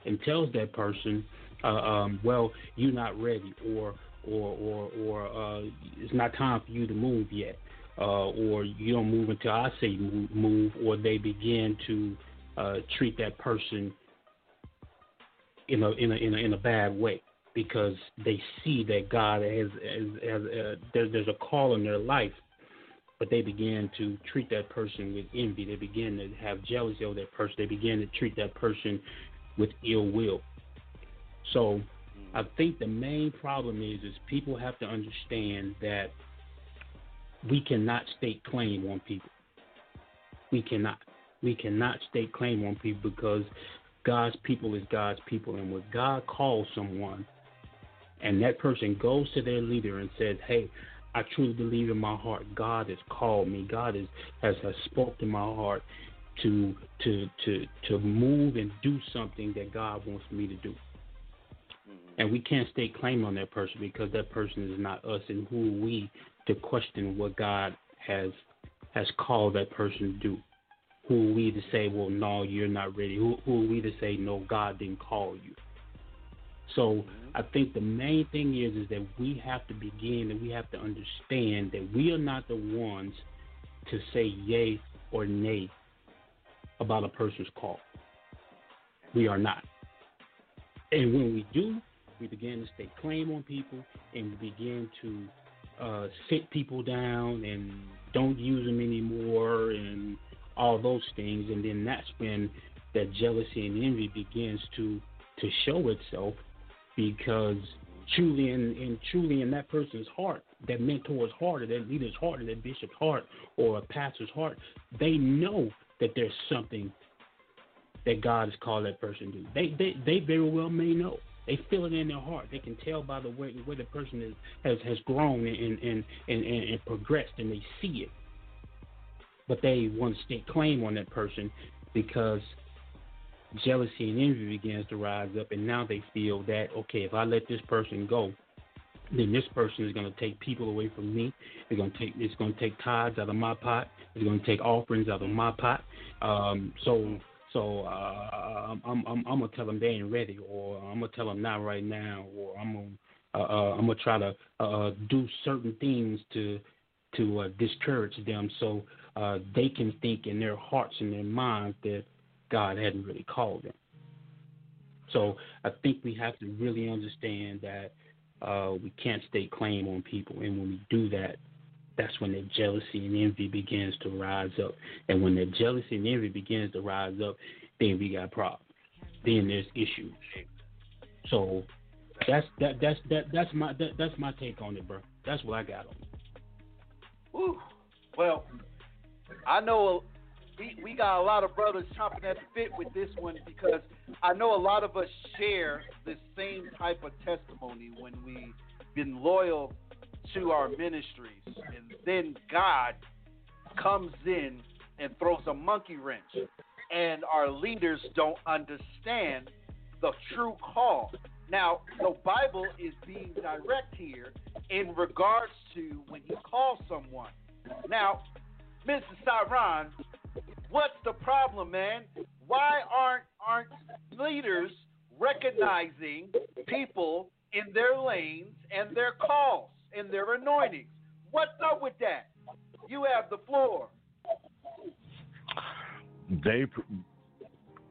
I: and tells that person, uh, um, well, you're not ready, or or or or uh, it's not time for you to move yet, uh, or you don't move until I say move, move or they begin to uh, treat that person in a in a in a, in a bad way because they see that God has has, has uh, there, there's a call in their life. But they begin to treat that person with envy. They begin to have jealousy of that person. They begin to treat that person with ill will. So I think the main problem is is people have to understand that we cannot stake claim on people. We cannot. We cannot stake claim on people because God's people is God's people and when God calls someone and that person goes to their leader and says, Hey, I truly believe in my heart God has called me. God has has, has spoke to my heart to to to to move and do something that God wants me to do. Mm-hmm. And we can't stake claim on that person because that person is not us and who are we to question what God has has called that person to do. Who are we to say, well, no, you're not ready? Who, who are we to say, no, God didn't call you? So mm-hmm. I think the main thing is is that we have to begin and we have to understand that we are not the ones to say yay or nay about a person's call. We are not. And when we do, we begin to stake claim on people and we begin to uh, sit people down and don't use them anymore and all those things. And then that's when that jealousy and envy begins to to show itself because truly in, in truly in that person's heart, that mentor's heart, or that leader's heart, or that bishop's heart, or a pastor's heart, they know that there's something that God has called that person to. They they they very well may know. They feel it in their heart. They can tell by the way the the person is, has has grown and and, and, and and progressed, and they see it. But they want to stake claim on that person because jealousy and envy begins to rise up, and now they feel that okay, if I let this person go, then this person is going to take people away from me. They're going to take it's going to take tithes out of my pot. It's going to take offerings out of my pot. Um, so so uh, I'm, I'm I'm gonna tell them they ain't ready, or I'm gonna tell them not right now, or I'm gonna uh, uh, I'm gonna try to uh, do certain things to to uh, discourage them, so uh, they can think in their hearts and their minds that God hadn't really called them. So I think we have to really understand that uh, we can't stake claim on people, and when we do that, that's when the jealousy and envy begins to rise up. And when the jealousy and envy begins to rise up, then we got problems. Then there's issues. So that's that that's that that's my that, that's my take on it, bro. That's what I got on.
E: Woo. Well, I know we we got a lot of brothers chomping at the bit with this one because I know a lot of us share the same type of testimony when we've been loyal to our ministries, and then God comes in and throws a monkey wrench, and our leaders don't understand the true call. Now, the Bible is being direct here in regards to when He calls someone. Now, Mr. Saran, what's the problem, man? Why aren't aren't leaders recognizing people in their lanes and their calls and their anointings? What's up with that? You have the floor.
H: They,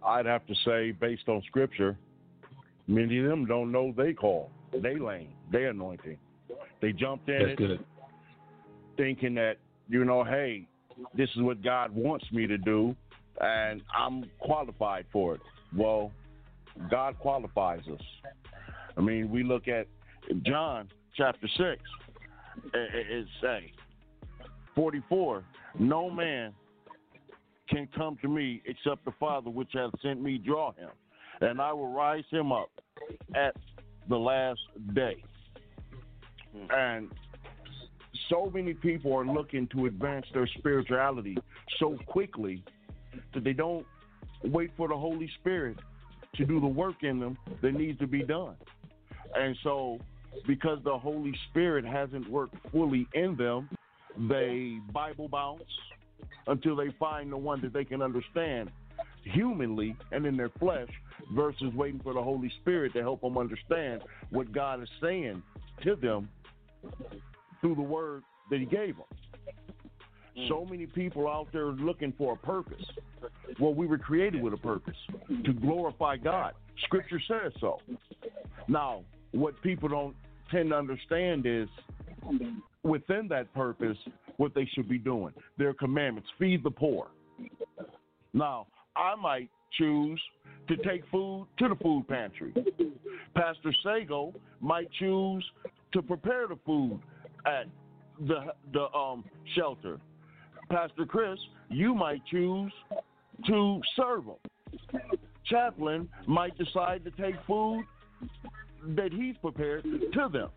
H: I'd have to say, based on scripture, many of them don't know they call, they lane, they anointing. They jumped in
I: That's
H: it
I: good.
H: thinking that, you know, hey, this is what God wants me to do, and I'm qualified for it. Well, God qualifies us. I mean, we look at John chapter 6, it, it, it say, 44, no man can come to me except the Father which hath sent me draw him, and I will rise him up at the last day. And so many people are looking to advance their spirituality so quickly that they don't wait for the Holy Spirit to do the work in them that needs to be done. And so, because the Holy Spirit hasn't worked fully in them, they Bible bounce until they find the one that they can understand humanly and in their flesh versus waiting for the Holy Spirit to help them understand what God is saying to them through the word that He gave them. So mm. many people out there looking for a purpose. Well, we were created with a purpose to glorify God. Scripture says so. Now, what people don't tend to understand is within that purpose, what they should be doing. Their commandments feed the poor. Now, I might choose to take food to the food pantry. Pastor Sago might choose to prepare the food at the the um shelter. Pastor Chris, you might choose to serve them. Chaplain might decide to take food that he's prepared to them.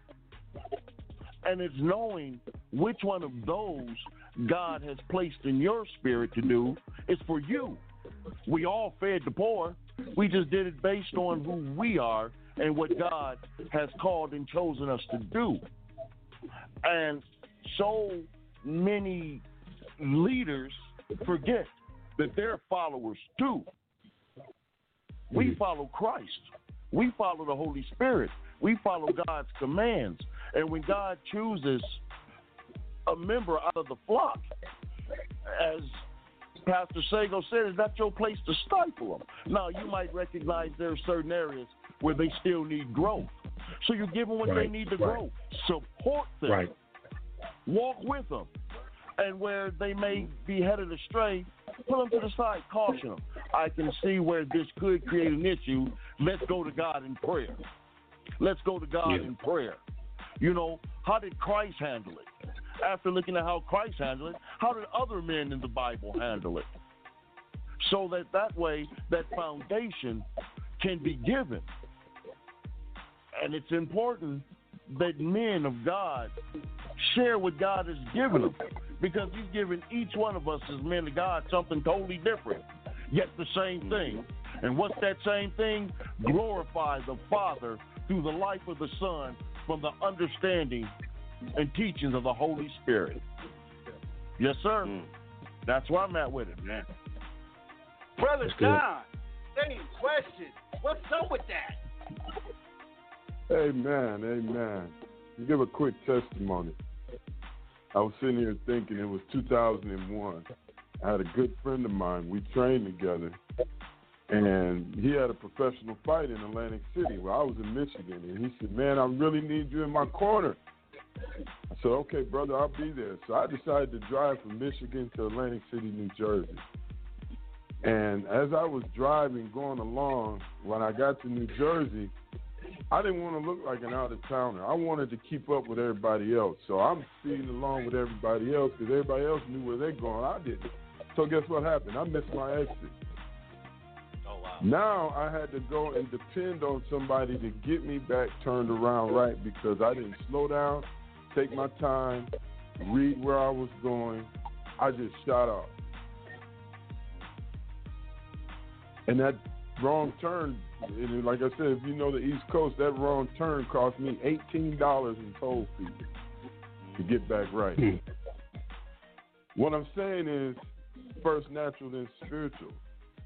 H: And it's knowing which one of those God has placed in your spirit to do is for you. We all fed the poor. We just did it based on who we are and what God has called and chosen us to do. And so many leaders forget that they're followers too. We mm-hmm. follow Christ. We follow the Holy Spirit. We follow God's commands. And when God chooses a member out of the flock, as Pastor Sago said, it's not your place to stifle them. Now, you might recognize there are certain areas where they still need growth. So you give them what they need to
I: right.
H: grow. Support them.
I: Right.
H: Walk with them. And where they may be headed astray, pull them to the side, caution them. I can see where this could create an issue. Let's go to God in prayer. Let's go to God
I: Yeah.
H: in prayer. You know, how did Christ handle it? After looking at how Christ handled it, how did other men in the Bible handle it? so that that way that foundation can be given. And it's important that men of God share what God has given them because He's given each one of us as men of God something totally different, yet the same mm-hmm. thing. And what's that same thing? Glorify the Father through the life of the Son from the understanding and teachings of the Holy Spirit. Yes, sir. Mm. That's where I'm at with it, man.
E: Brother
H: That's good.
E: John, same question. What's up with that?
K: Amen, amen. To give a quick testimony. I was sitting here thinking it was 2001. I had a good friend of mine. We trained together, and he had a professional fight in Atlantic City where I was in Michigan. And he said, "Man, I really need you in my corner." I said, "Okay, brother, I'll be there." So I decided to drive from Michigan to Atlantic City, New Jersey. And as I was driving, going along, when I got to New Jersey, I didn't want to look like an out of towner. I wanted to keep up with everybody else. So I'm speeding along with everybody else because everybody else knew where they're going. I didn't. So guess what happened? I missed my exit.
E: Oh wow.
K: Now I had to go and depend on somebody to get me back turned around right because I didn't slow down, take my time, read where I was going. I just shot off. And that wrong turn, and like I said, if you know the East Coast, that wrong turn cost me eighteen dollars in toll fees to get back right. What I'm saying is, first natural, then spiritual.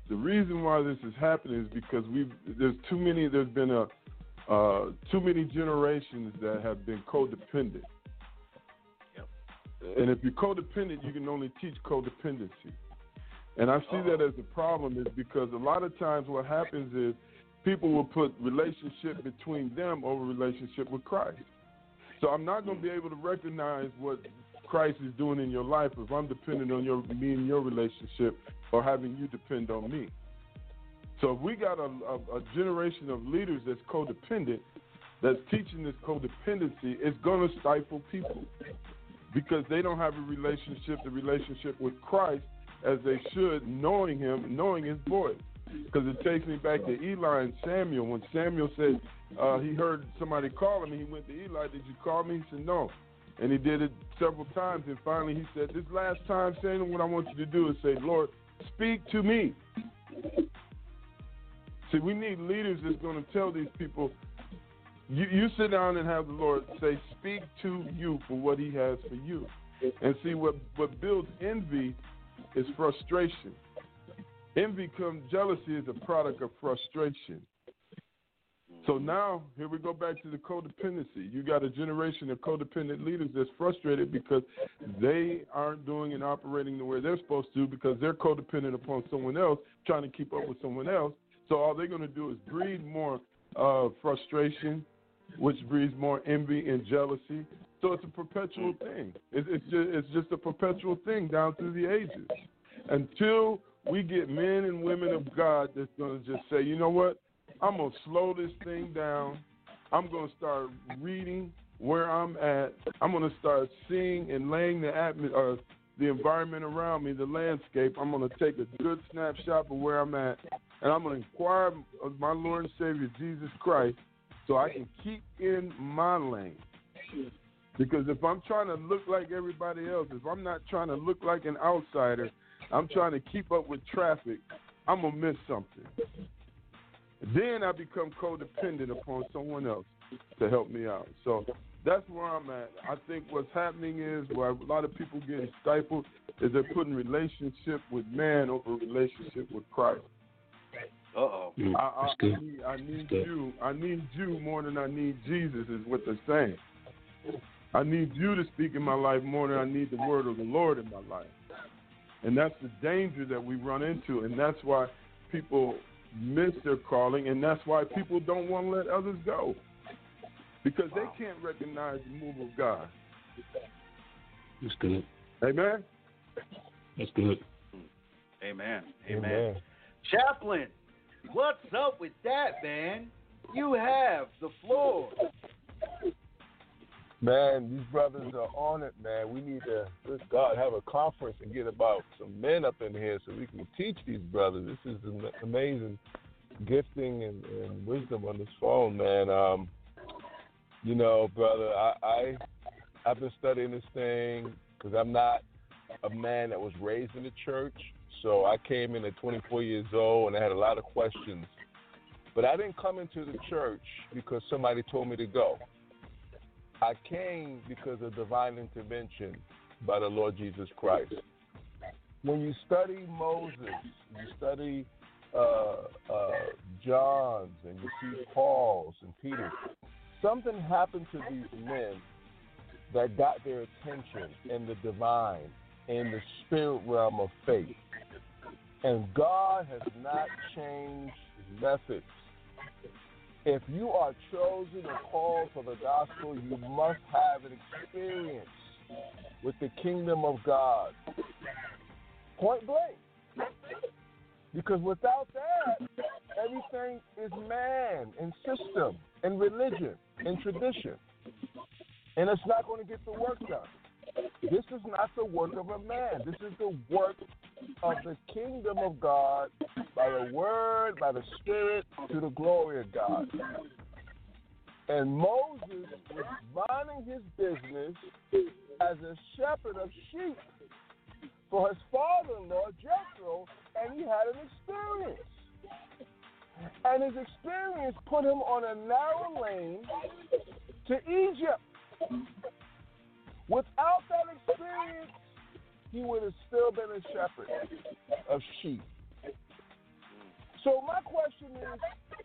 K: The reason why this is happening is because we've there's too many. There's been a uh, too many generations that have been codependent. And if you're codependent, you can only teach codependency. And I see that as a problem is because a lot of times what happens is people will put relationship between them over relationship with Christ. So I'm not going to be able to recognize what Christ is doing in your life if I'm dependent on your me and your relationship or having you depend on me. So if we got a, a, a generation of leaders that's codependent, that's teaching this codependency, it's going to stifle people because they don't have a relationship, the relationship with Christ as they should, knowing Him, knowing His voice. Because it takes me back to Eli and Samuel. When Samuel said uh, he heard somebody calling him, he went to Eli, "Did you call me?" He said, "No." And he did it several times, and finally he said, "This last time, Samuel, what I want you to do is say, Lord, speak to me." See, we need leaders that's going to tell these people, you, you sit down and have the Lord say, speak to you for what he has for you. And see, what, what builds envy is frustration. Envy comes, jealousy is a product of frustration. So now, here we go back to the codependency. You got a generation of codependent leaders that's frustrated because they aren't doing and operating the way they're supposed to because they're codependent upon someone else, trying to keep up with someone else. So all they're going to do is breed more uh, frustration, which breeds more envy and jealousy. So it's a perpetual thing. It's, it's just it's just a perpetual thing down through the ages. Until we get men and women of God that's going to just say, you know what, I'm going to slow this thing down. I'm going to start reading where I'm at. I'm going to start seeing and laying the atmo- uh, the environment around me, the landscape. I'm going to take a good snapshot of where I'm at, and I'm going to inquire of my Lord and Savior Jesus Christ, so I can keep in my lane. Because if I'm trying to look like everybody else, if I'm not trying to look like an outsider, I'm trying to keep up with traffic, I'm gonna miss something. Then I become codependent upon someone else to help me out. So that's where I'm at. I think what's happening is where a lot of people getting stifled is they're putting relationship with man over relationship with Christ.
E: Uh oh.
I: Mm,
K: I, I,
I: that's good.
K: I need, I need you. I need you more than I need Jesus. Is what they're saying. I need you to speak in my life more than I need the word of the Lord in my life. And that's the danger that we run into, and that's why people miss their calling, and that's why people don't want to let others go because they can't recognize the move of God.
I: That's good.
K: Amen.
I: That's good.
E: Amen. Amen. Chaplain, what's up with that, man? You have the floor.
J: Man, these brothers are on it, man. We need to, good God, have a conference and get about some men up in here so we can teach these brothers. This is an amazing gifting and, and wisdom on this phone, man. Um, you know, brother, I, I I've been studying this thing because I'm not a man that was raised in the church. So I came in at 24 years old and I had a lot of questions. But I didn't come into the church because somebody told me to go. I came because of divine intervention by the Lord Jesus Christ. When you study Moses, you study uh, uh, John's, and you see Paul's and Peter's, something happened to these men that got their attention in the divine, in the spirit realm of faith. And God has not changed methods. If you are chosen and called for the gospel, you must have an experience with the kingdom of God. Point blank. Because without that, everything is man and system and religion and tradition. And it's not going to get the work done. This is not the work of a man. This is the work of the kingdom of God by the word, by the spirit, to the glory of God. And Moses was minding his business as a shepherd of sheep for his father in law, Jethro, and he had an experience. And his experience put him on a narrow lane to Egypt. Without that experience, he would have still been a shepherd of sheep. So my question is,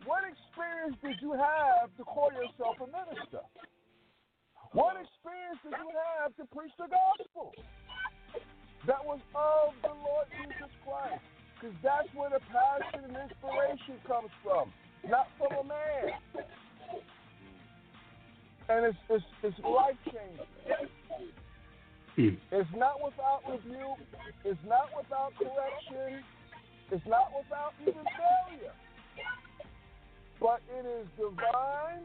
J: what experience did you have to call yourself a minister? What experience did you have to preach the gospel? That was of the Lord Jesus Christ. Because that's where the passion and inspiration comes from, not from a man. And it's, it's, it's life changing. Mm. It's not without rebuke. It's not without correction. It's not without even failure. But it is divine.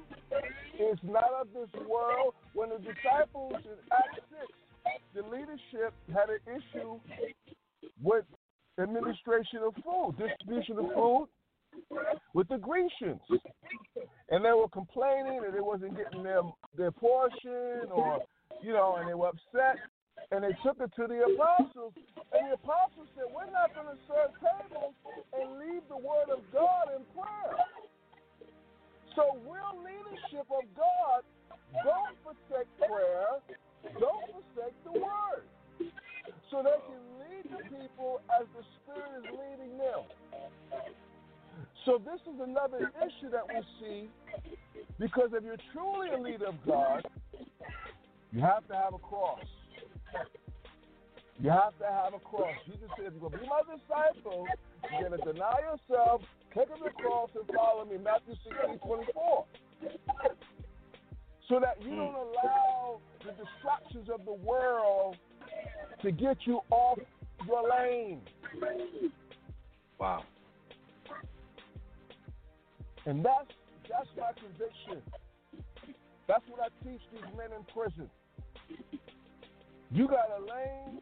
J: It's not of this world. When the disciples in Acts 6, the leadership had an issue with administration of food, distribution of food with the Grecians. And they were complaining that they wasn't getting their their portion or you know, and they were upset and they took it to the apostles, and the apostles said, We're not going to serve tables and leave the word of God in prayer. So, real leadership of God don't forsake prayer, don't forsake the word. So they can lead the people as the Spirit is leading them. So, this is another issue that we see because if you're truly a leader of God, you have to have a cross. You have to have a cross. Jesus said, if you're going to be my disciple, you're going to deny yourself, take up the cross, and follow me. Matthew 16, 24. So that you hmm. don't allow the distractions of the world to get you off your lane.
E: Wow.
J: And that's that's my conviction. That's what I teach these men in prison. You got a lane.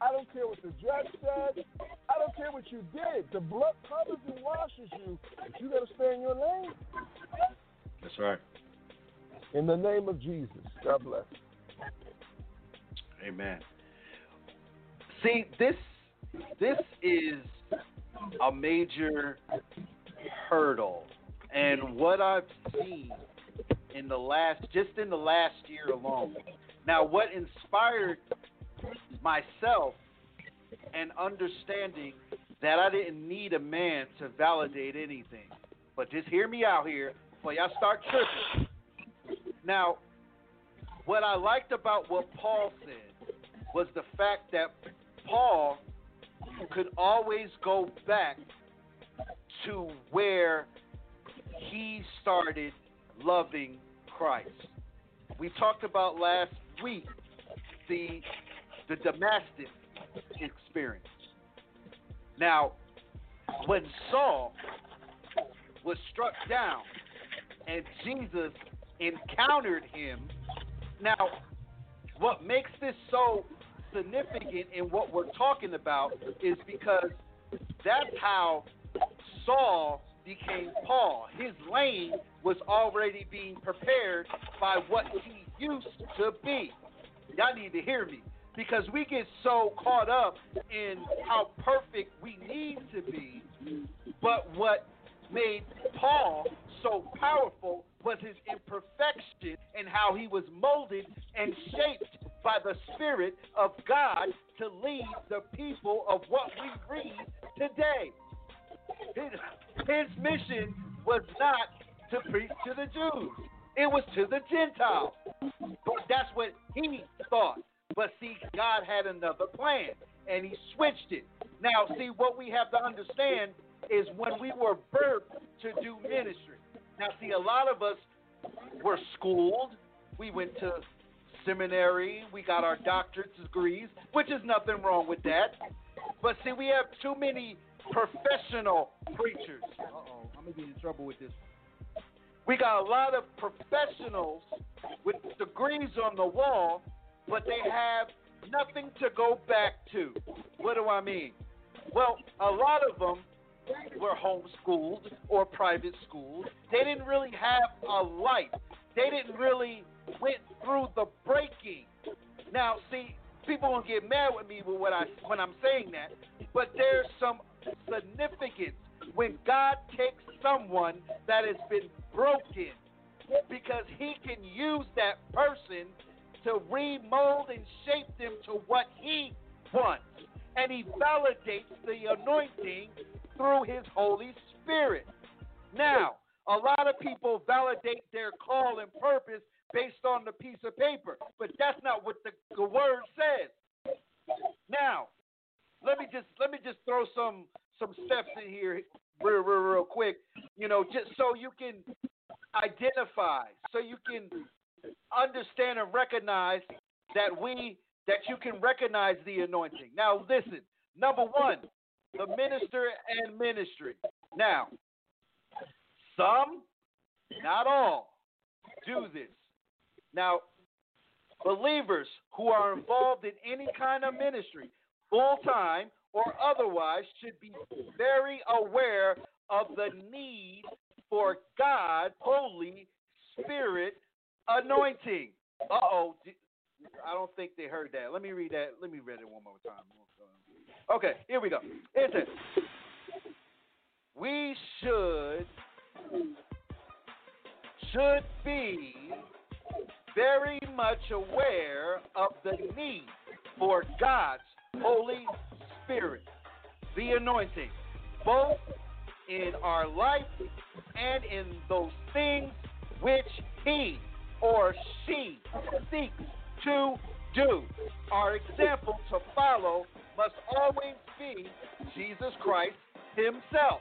J: I don't care what the judge said. I don't care what you did. The blood covers and washes you, but you got to stay in your lane.
E: That's right.
J: In the name of Jesus. God bless.
E: Amen. See, this this is a major hurdle, and what I've seen in the last, just in the last year alone. Now, what inspired myself and understanding that I didn't need a man to validate anything, but just hear me out here before y'all start tripping. Now, what I liked about what Paul said was the fact that Paul could always go back to where he started loving Christ. We talked about last week the the Damascus experience. Now, when Saul was struck down and Jesus encountered him Now, what makes this so significant in what we're talking about is because that's how Saul became Paul. His lane was already being prepared by what he used to be. Y'all need to hear me because we get so caught up in how perfect we need to be, but what made Paul so powerful was his imperfection and how he was molded and shaped by the Spirit of God to lead the people of what we read today. His, his mission was not to preach to the Jews. It was to the Gentiles. But that's what he thought. But see, God had another plan, and he switched it. Now, see, what we have to understand is when we were birthed to do ministry. Now, see, a lot of us were schooled. We went to seminary. We got our doctorate degrees, which is nothing wrong with that. But see, we have too many professional preachers. Uh oh, I'm gonna get in trouble with this. We got a lot of professionals with degrees on the wall, but they have nothing to go back to. What do I mean? Well, a lot of them were homeschooled or private schooled. They didn't really have a life. They didn't really went through the breaking. Now, see, people won't get mad with me with what I when I'm saying that, but there's some significance when God takes someone that has been broken because he can use that person to remold and shape them to what he wants. And he validates the anointing through his Holy Spirit. Now, a lot of people validate their call and purpose based on the piece of paper, but that's not what the, the word says. Now, let me just let me just throw some some steps in here real real real quick. You know, just so you can identify, so you can understand and recognize that we that you can recognize the anointing. Now, listen. Number one, the minister and ministry. Now, some, not all, do this. Now, believers who are involved in any kind of ministry, full time or otherwise, should be very aware of the need for God, Holy Spirit anointing. Uh oh. I don't think they heard that. Let me read that. Let me read it one more time. Okay, here we go. It says, We should should be very much aware of the need for God's Holy Spirit, the anointing, both in our life and in those things which He or she seeks to do. Our example to follow must always be Jesus Christ Himself.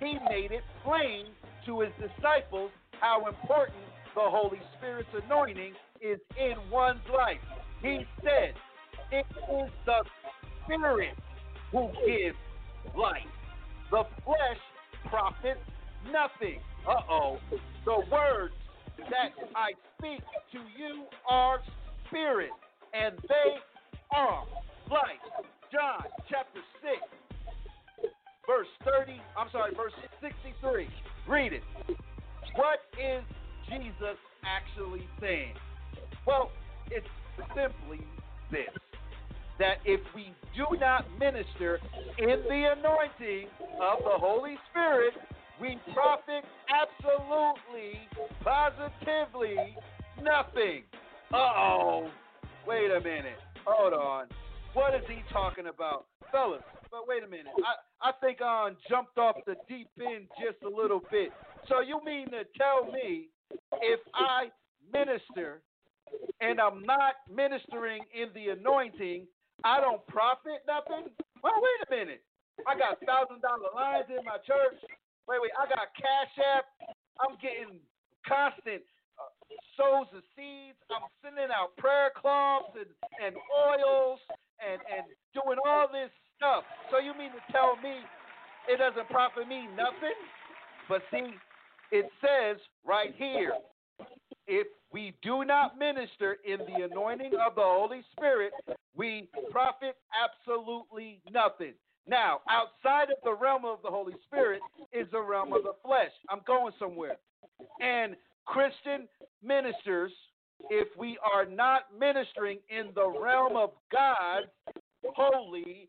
E: He made it plain to His disciples how important the Holy Spirit's anointing is in one's life. He said, It is the Spirit who gives life. The flesh profits nothing. Uh oh. The words that I speak to you are spirit, and they are life. John chapter 6, verse 30, I'm sorry, verse 63. Read it. What is Jesus actually saying? Well, it's simply this that if we do not minister in the anointing of the Holy Spirit, we profit absolutely, positively nothing. Uh oh. Wait a minute. Hold on. What is he talking about? Fellas, but wait a minute. I, I think I jumped off the deep end just a little bit. So you mean to tell me if I minister and I'm not ministering in the anointing, I don't profit nothing? Well, wait a minute. I got thousand dollar lines in my church. Wait, wait. I got Cash App. I'm getting constant uh, sows of seeds. I'm sending out prayer cloths and, and oils and, and doing all this stuff. So you mean to tell me it doesn't profit me nothing? But see, it says right here, if we do not minister in the anointing of the Holy Spirit, we profit absolutely nothing. Now, outside of the realm of the Holy Spirit is the realm of the flesh. I'm going somewhere. And Christian ministers, if we are not ministering in the realm of God's Holy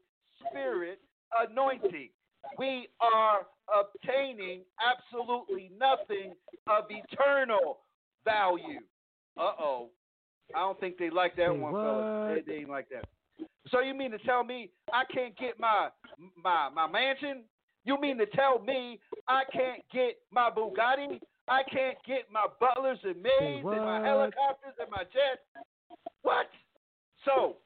E: Spirit anointing, we are obtaining absolutely nothing of eternal value. Uh oh. I don't think they like that one, fellas. They, they ain't like that. So you mean to tell me I can't get my my my mansion? You mean to tell me I can't get my Bugatti? I can't get my butlers and maids and my helicopters and my jets? What? So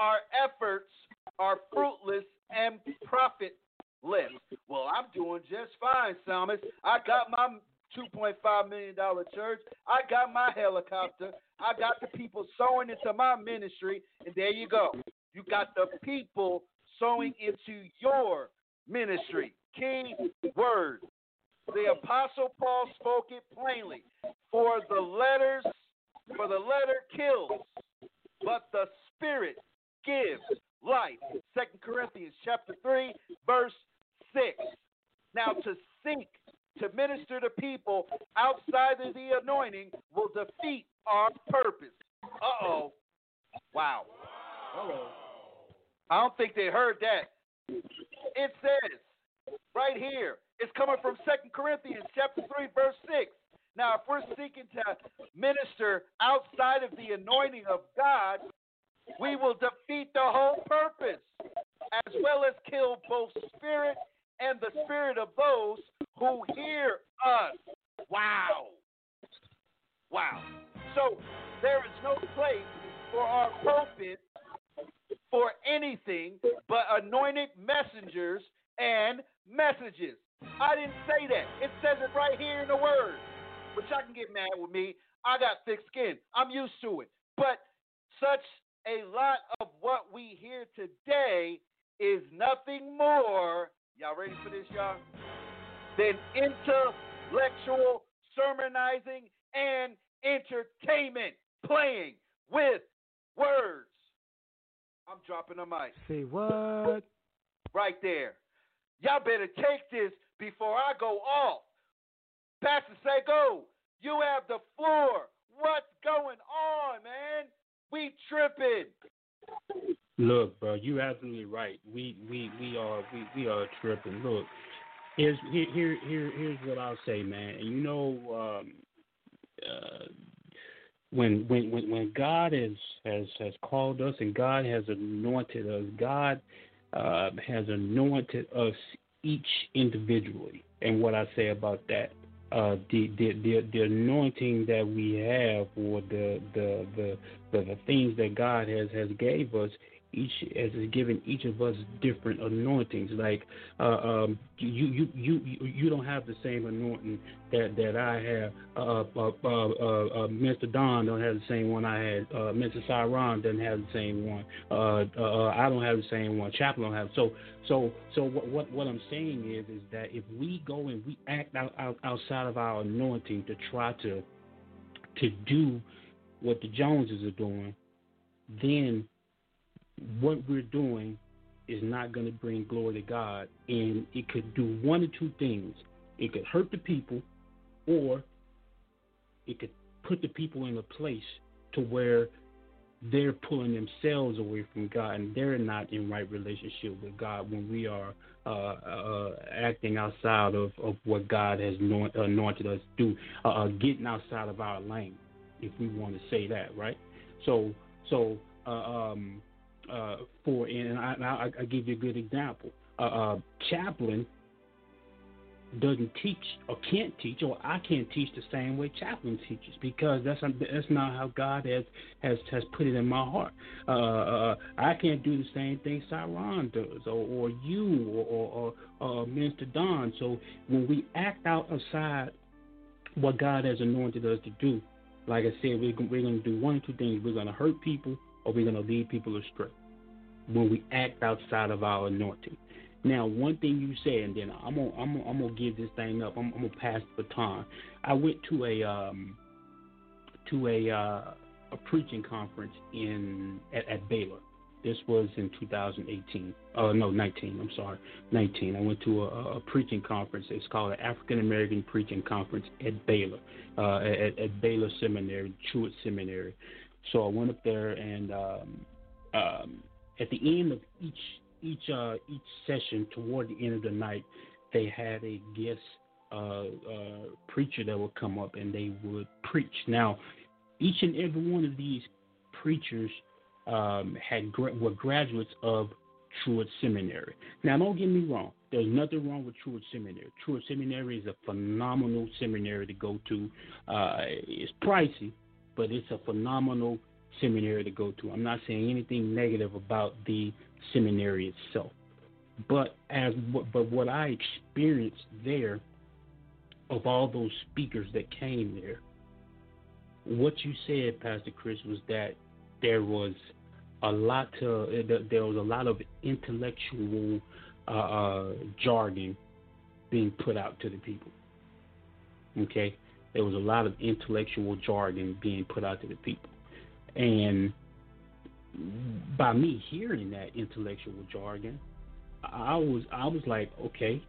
E: our efforts are fruitless and profitless. Well, I'm doing just fine, Thomas. I got my $2.5 million church. I got my helicopter. I got the people sowing into my ministry. And there you go. You got the people sowing into your ministry. Key word. The Apostle Paul spoke it plainly. For the letters, for the letter kills, but the Spirit gives life. Second Corinthians chapter 3, verse 6. Now to seek to minister to people outside of the anointing will defeat our purpose. Uh oh. Wow. I don't think they heard that. It says right here, it's coming from Second Corinthians chapter 3, verse 6. Now, if we're seeking to minister outside of the anointing of God, we will defeat the whole purpose, as well as kill both spirit and the spirit of those who hear us. Wow. Wow. So there is no place for our pulpit for anything but anointed messengers and messages. I didn't say that. It says it right here in the word. Which I can get mad with me. I got thick skin. I'm used to it. But such a lot of what we hear today is nothing more. Y'all ready for this, y'all? Then intellectual sermonizing and entertainment, playing with words. I'm dropping the mic.
O: Say what?
E: Right there. Y'all better take this before I go off. Pastor Sago, you have the floor. What's going on, man? We tripping.
I: Look, bro, you absolutely right. We we we are we, we are tripping. Look, here's here here here here's what I'll say, man. And you know, um, uh, when when when when God has has has called us and God has anointed us, God uh, has anointed us each individually. And what I say about that, uh, the, the the the anointing that we have, or the the the the, the things that God has has gave us, each as is given each of us different anointings. Like uh, um, you you you you don't have the same anointing that that I have. Uh, uh, uh, uh, uh, Mr. Don don't have the same one I had. Mr. Cyron doesn't have the same one. I don't have the same one. Chaplain don't have. So so so what what what I'm saying is is that if we go and we act out, out outside of our anointing to try to to do what the Joneses are doing, then what we're doing is not going to bring glory to God, and it could do one or two things. It could hurt the people, or it could put the people in a place to where they're pulling themselves away from God, and they're not in right relationship with God when we are uh, uh, acting outside of, of what God has anointed us to do, uh, uh, getting outside of our lane, if we want to say that, right? So, so uh, um, uh, for and I, I, I give you a good example. Uh, uh, chaplain doesn't teach or can't teach, or I can't teach the same way chaplain teaches because that's that's not how God has has has put it in my heart. Uh, uh, I can't do the same thing Saron does, or, or you, or, or, or Minister Don. So when we act out outside what God has anointed us to do, like I said, we're, we're going to do one or two things. We're going to hurt people, or we're going to lead people astray when we act outside of our anointing. Now, one thing you said, and then I'm gonna I'm gonna, I'm gonna give this thing up. I'm, I'm gonna pass the baton. I went to a um to a uh, a preaching conference in at, at Baylor. This was in 2018. Uh, no, 19. I'm sorry, 19. I went to a, a preaching conference. It's called the African American Preaching Conference at Baylor, uh, at, at Baylor Seminary, Truett Seminary. So I went up there, and um, um, at the end of each each uh, each session, toward the end of the night, they had a guest uh, uh, preacher that would come up and they would preach. Now, each and every one of these preachers um, had were graduates of Truett Seminary. Now, don't get me wrong. There's nothing wrong with Truett Seminary. Truett Seminary is a phenomenal seminary to go to. Uh, it's pricey, but it's a phenomenal seminary to go to. I'm not saying anything negative about the seminary itself, but as but what I experienced there, of all those speakers that came there, what you said, Pastor Chris, was that there was a lot to there was a lot of intellectual uh, uh, jargon being put out to the people. Okay, there was a lot of intellectual jargon being put out to the people, and by me hearing that intellectual jargon, I was I was like, okay,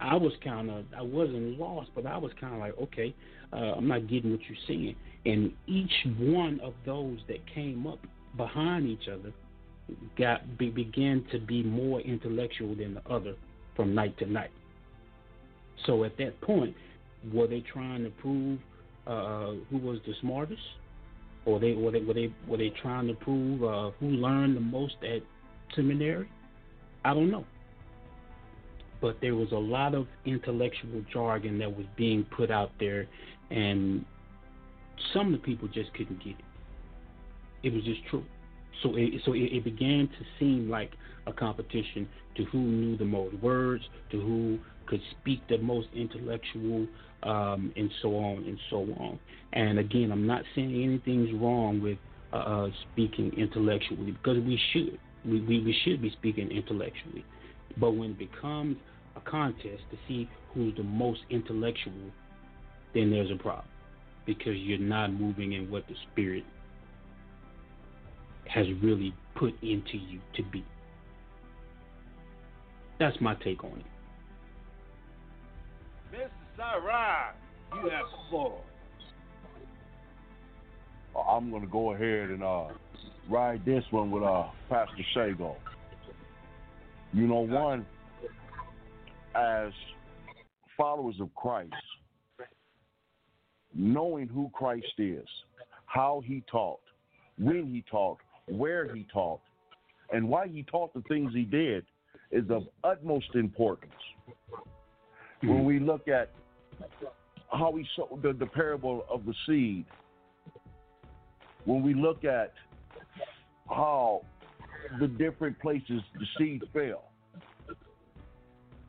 I: I was kind of I wasn't lost, but I was kind of like, okay, uh, I'm not getting what you're saying. And each one of those that came up behind each other got be, began to be more intellectual than the other from night to night. So at that point, were they trying to prove uh, who was the smartest, or they were they were they were they trying to prove uh, who learned the most at seminary? I don't know. But there was a lot of intellectual jargon that was being put out there, and some of the people just couldn't get it. It was just true. So it, so it, it began to seem like a competition to who knew the most words, to who could speak the most intellectual, um, and so on and so on. And again, I'm not saying anything's wrong with uh, uh, speaking intellectually because we should. We, we, we should be speaking intellectually. But when it becomes a contest to see who's the most intellectual, then there's a problem because you're not moving in what the Spirit has really put into you to be. That's my take on it.
P: Cyrus, you have the floor.
H: I'm gonna go ahead and uh, ride this one with uh, Pastor Sago. You know, one as followers of Christ, knowing who Christ is, how he taught, when he taught, where he taught, and why he taught the things he did is of utmost importance. When we look at how he showed the, the parable of the seed, when we look at how the different places the seed fell,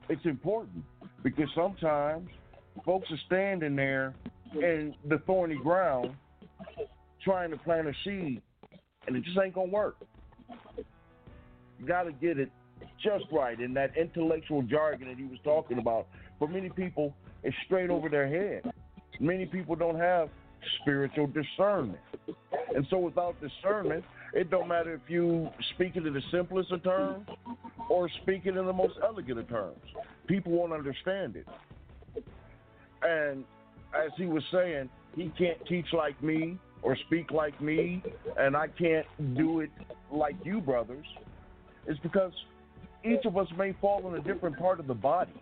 H: it's important because sometimes folks are standing there in the thorny ground trying to plant a seed and it just ain't gonna work. You gotta get it just right in that intellectual jargon that he was talking about. For many people, it's straight over their head. Many people don't have spiritual discernment. And so without discernment, it don't matter if you speak it in the simplest of terms or speak it in the most elegant of terms. People won't understand it. And as he was saying, he can't teach like me or speak like me, and I can't do it like you, brothers. It's because each of us may fall in a different part of the body.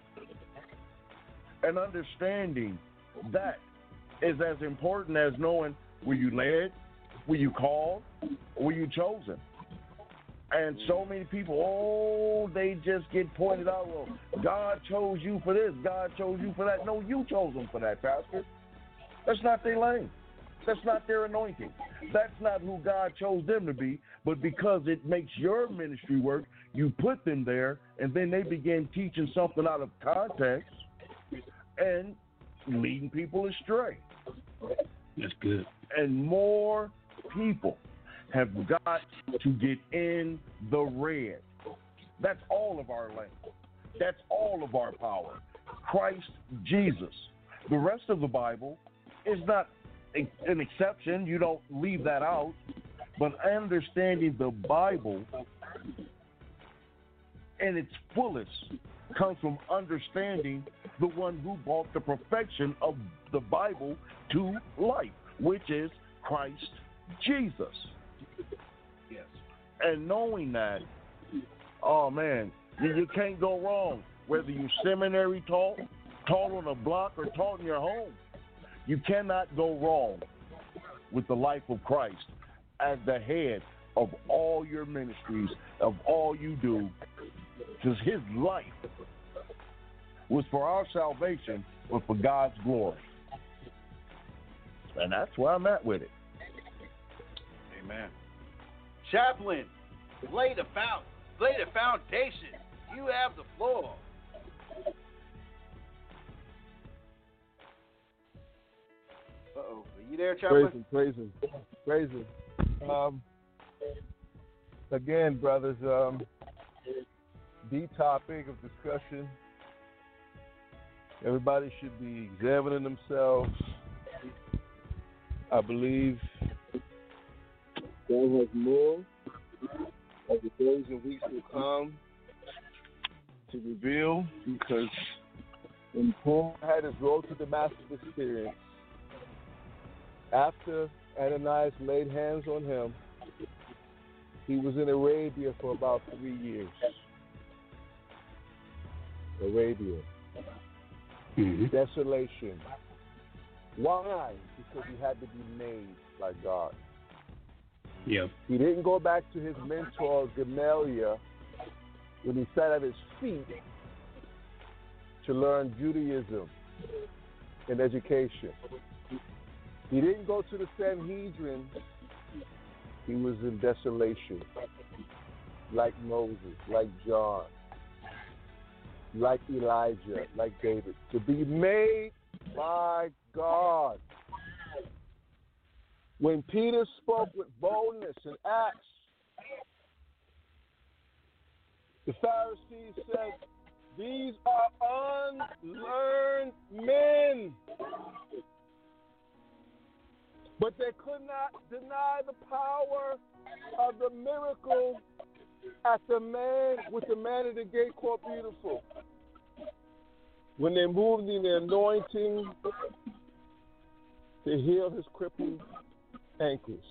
H: And understanding that is as important as knowing were you led, were you called, were you chosen? And so many people, oh, they just get pointed out. Well, God chose you for this. God chose you for that. No, you chose them for that, Pastor. That's not their lane. That's not their anointing. That's not who God chose them to be. But because it makes your ministry work, you put them there, and then they begin teaching something out of context and leading people astray.
I: That's good.
H: And more people have got to get in the red. That's all of our land. That's all of our power. Christ Jesus. The rest of the Bible is not
J: an exception. You don't leave that out. But understanding the Bible in its fullest comes from understanding the one who brought the perfection of the Bible to life, which is Christ Jesus.
E: Yes.
J: And knowing that, oh man, you, you can't go wrong. Whether you seminary taught, taught on a block, or taught in your home, you cannot go wrong with the life of Christ as the head of all your ministries, of all you do, because his life was for our salvation, but for God's glory. And that's where I'm at with it.
E: Amen. Chaplain, lay the found, lay the foundation. You have the floor. Uh oh, are you there,
J: Praise
E: Chaplain?
J: him, praise him, praise him. Um, again, brothers, um, the topic of discussion. Everybody should be examining themselves. I believe God has more of the days and weeks will come to reveal because when Paul had his road to Damascus experience, after Ananias laid hands on him, he was in Arabia for about three years. Arabia. Mm-hmm. Desolation. Why? Because he had to be made like God.
I: Yeah.
J: He didn't go back to his mentor Gamaliel when he sat at his feet to learn Judaism and education. He didn't go to the Sanhedrin. He was in desolation, like Moses, like John, like Elijah, like David, to be made by God. When Peter spoke with boldness in Acts, the Pharisees said, These are unlearned men. But they could not deny the power of the miracle at the man with the man at the gate called beautiful. When they moved in the anointing to heal his crippled ankles.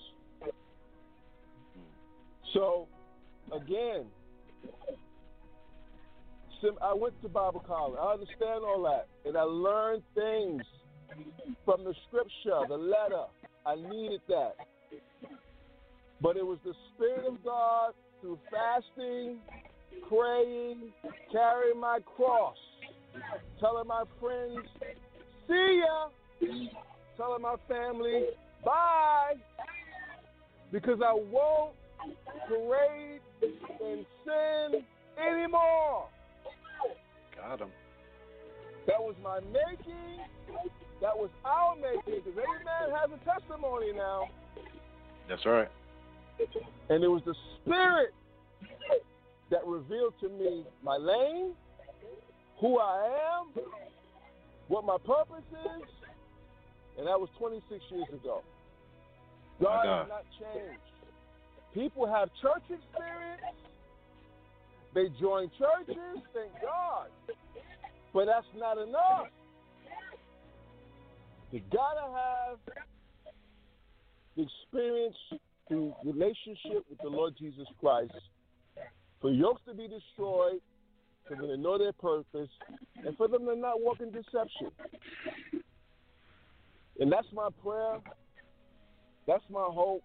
J: So, again, I went to Bible college. I understand all that. And I learned things from the scripture, the letter. I needed that. But it was the Spirit of God through fasting, praying, carrying my cross, telling my friends, see ya, telling my family, bye, because I won't parade in sin anymore.
E: Got him.
J: That was my making. That was our making. Because every man has a testimony now.
E: That's right.
J: And it was the Spirit that revealed to me my lane, who I am, what my purpose is. And that was 26 years ago. God has not changed. People have church experience. They join churches, thank God. But that's not enough. You gotta have the experience through relationship with the Lord Jesus Christ for yokes to be destroyed, for them to know their purpose, and for them to not walk in deception. And that's my prayer. That's my hope.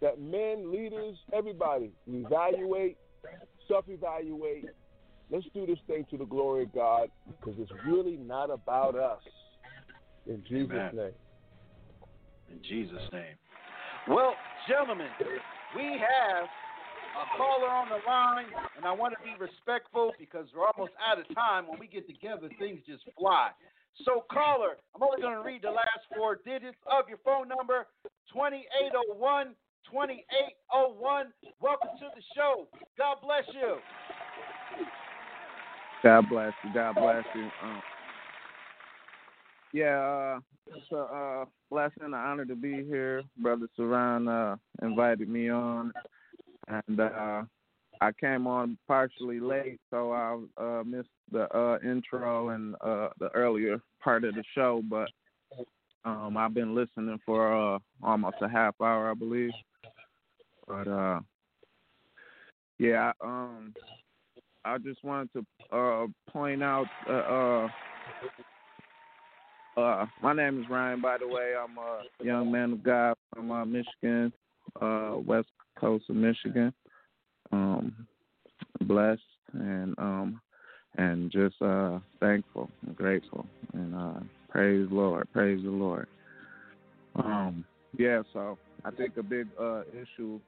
J: That men, leaders, everybody evaluate, self evaluate. Let's do this thing to the glory of God because it's really not about us. In Jesus'
E: Amen.
J: name.
E: In Jesus' name. Well, gentlemen, we have a caller on the line, and I want to be respectful because we're almost out of time. When we get together, things just fly. So, caller, I'm only going to read the last four digits of your phone number 2801 2801. Welcome to the show. God bless you.
O: God bless you. God bless you. Um, Yeah, uh, it's a uh, blessing, an honor to be here. Brother Saran uh, invited me on, and uh, I came on partially late, so I uh, missed the uh, intro and uh, the earlier part of the show. But um, I've been listening for uh, almost a half hour, I believe. But uh, yeah, um, I just wanted to uh, point out. Uh, uh, uh, my name is Ryan, by the way. I'm a young man of God from uh, Michigan, uh, west coast of Michigan. Um, blessed and um, and just uh, thankful and grateful and uh, praise the Lord, praise the Lord. Um, yeah, so I think a big uh, issue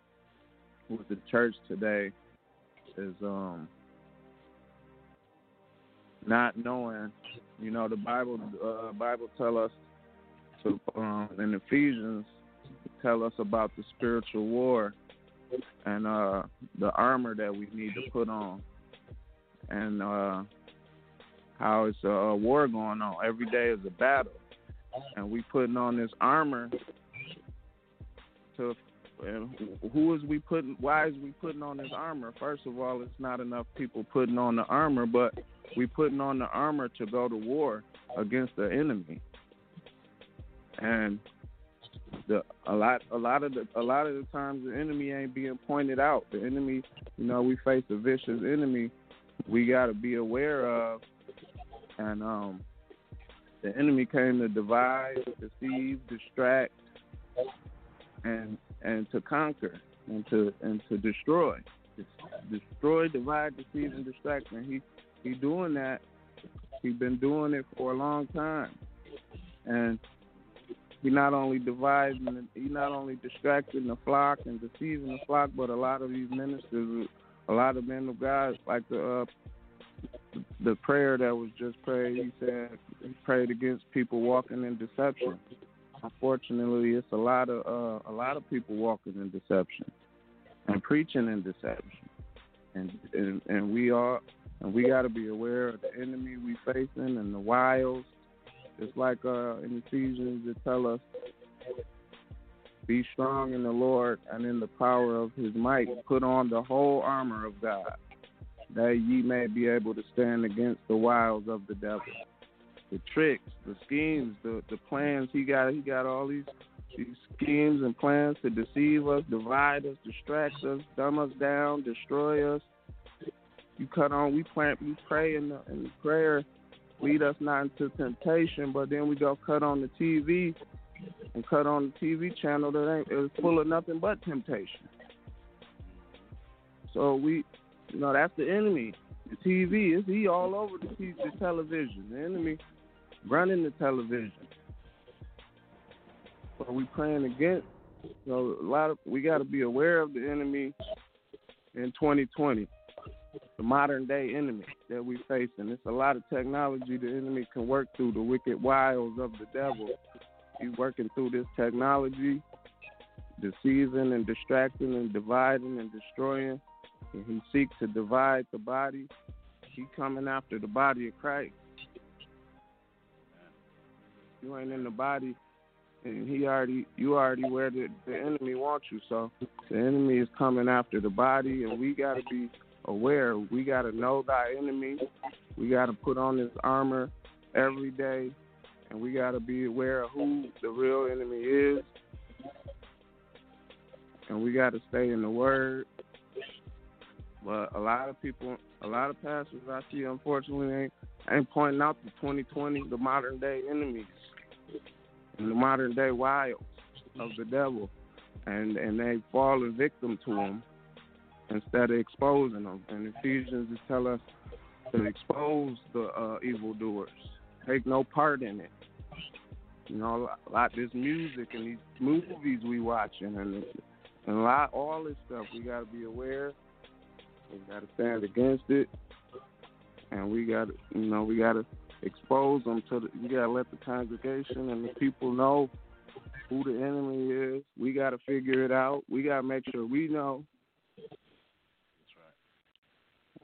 O: with the church today is um, not knowing. You know, the Bible uh, Bible tell us to um, in Ephesians tell us about the spiritual war and uh, the armor that we need to put on, and uh, how it's a, war going on. Every day is a battle, and we putting on this armor to. Who is we putting? Why is we putting on this armor? First of all, it's not enough people putting on the armor, but we putting on the armor to go to war against the enemy. And the a lot a lot of the a lot of the times the enemy ain't being pointed out. The enemy, you know, we face a vicious enemy we got to be aware of, and um, the enemy came to divide, deceive, distract, and and to conquer and to and to destroy, destroy, divide, deceive, and distract. And he he doing that. He's been doing it for a long time, and he not only dividing, he not only distracting the flock and deceiving the flock, but a lot of these ministers, a lot of men of God, like the uh, the prayer that was just prayed. He said he prayed against people walking in deception. Unfortunately, it's a lot of uh, a lot of people walking in deception and preaching in deception, and and, and we are and we got to be aware of the enemy we facing and the wiles. It's like uh, in Ephesians it tell us, be strong in the Lord and in the power of His might. Put on the whole armor of God, that ye may be able to stand against the wiles of the devil, the tricks, the schemes, the the plans. He got he got all these these schemes and plans to deceive us, divide us, distract us, dumb us down, destroy us. You cut on, we plant, we pray in the, in the prayer, lead us not into temptation, but then we go cut on the TV and cut on the TV channel that ain't is full of nothing but temptation. So we, you know, that's the enemy. The TV is he all over the, TV, the television. The enemy running the television. So we praying against. So a lot of we got to be aware of the enemy in 2020 the modern day enemy that we face, and It's a lot of technology the enemy can work through, the wicked wiles of the devil. He's working through this technology, deceiving and distracting and dividing and destroying. And he seeks to divide the body. He coming after the body of Christ. You ain't in the body, and he already you already where the, the enemy wants you. So the enemy is coming after the body, and we got to be aware. We got to know thy enemy. We got to put on this armor every day, and we got to be aware of who the real enemy is. And we got to stay in the word. But a lot of people, a lot of pastors I see, unfortunately, ain't, ain't pointing out the 2020, the modern day enemies, and the modern day wiles of the devil, and and they falling victim to them instead of exposing them. And Ephesians is tell us to expose the uh, evildoers, take no part in it. You know, a lot this music and these movies we watching and and a lot all this stuff we got to be aware. We got to stand against it, and we got to you know we got to expose them to the. We got to let the congregation and the people know who the enemy is. We got to figure it out. We got to make sure we know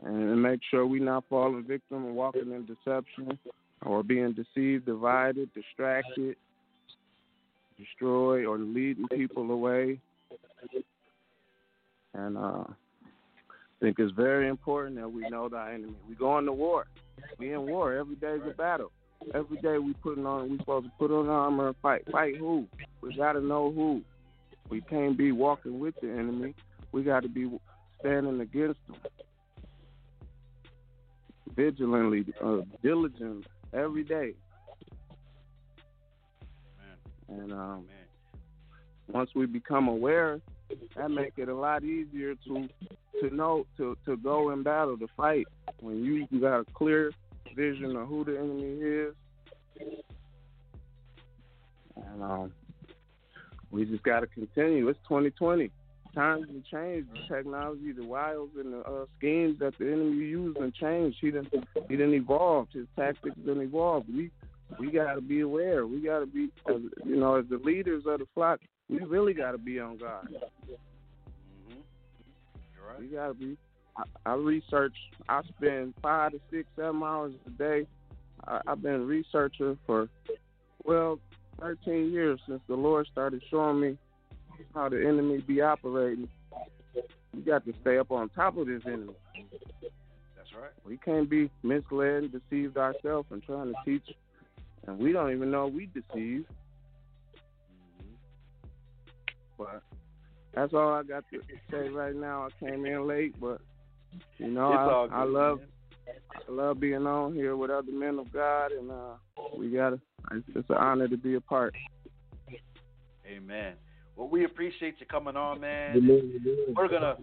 O: and make sure we not falling victim and walking in deception. or being deceived, divided, distracted, destroyed, or leading people away. And uh, I think it's very important that we know our enemy. We going to war. We in war. Every day is a battle. Every day we putting on. We supposed to put on armor and fight. Fight who? We got to know who. We can't be walking with the enemy. We got to be standing against them. Vigilantly, uh, diligent, every day. And um, once we become aware, that make it a lot easier to to know to to go in battle to fight. When you, you got a clear vision of who the enemy is, and um, we just got to continue. It's 2020. Times have changed. The technology, the wiles, and the uh, schemes that the enemy used and changed. He didn't. He didn't evolve. His tactics didn't evolve. We we got to be aware. We got to be, as, you know, as the leaders of the flock. We really got to be on guard.
E: You're
O: We got to be. I, I research. I spend five to six, seven hours a day. I, I've been a researcher for well, 13 years since the Lord started showing me how the enemy be operating. you got to stay up on top of this enemy.
E: That's right.
O: We can't be misled and deceived ourselves and trying to teach, and we don't even know we deceive. But that's all I got to say right now. I came in late, but you know, I, I love. I love being on here with other men of God, and uh, we gotta. It's, it's an honor to be a part.
E: Amen. Well, we appreciate you coming on, man. We're gonna,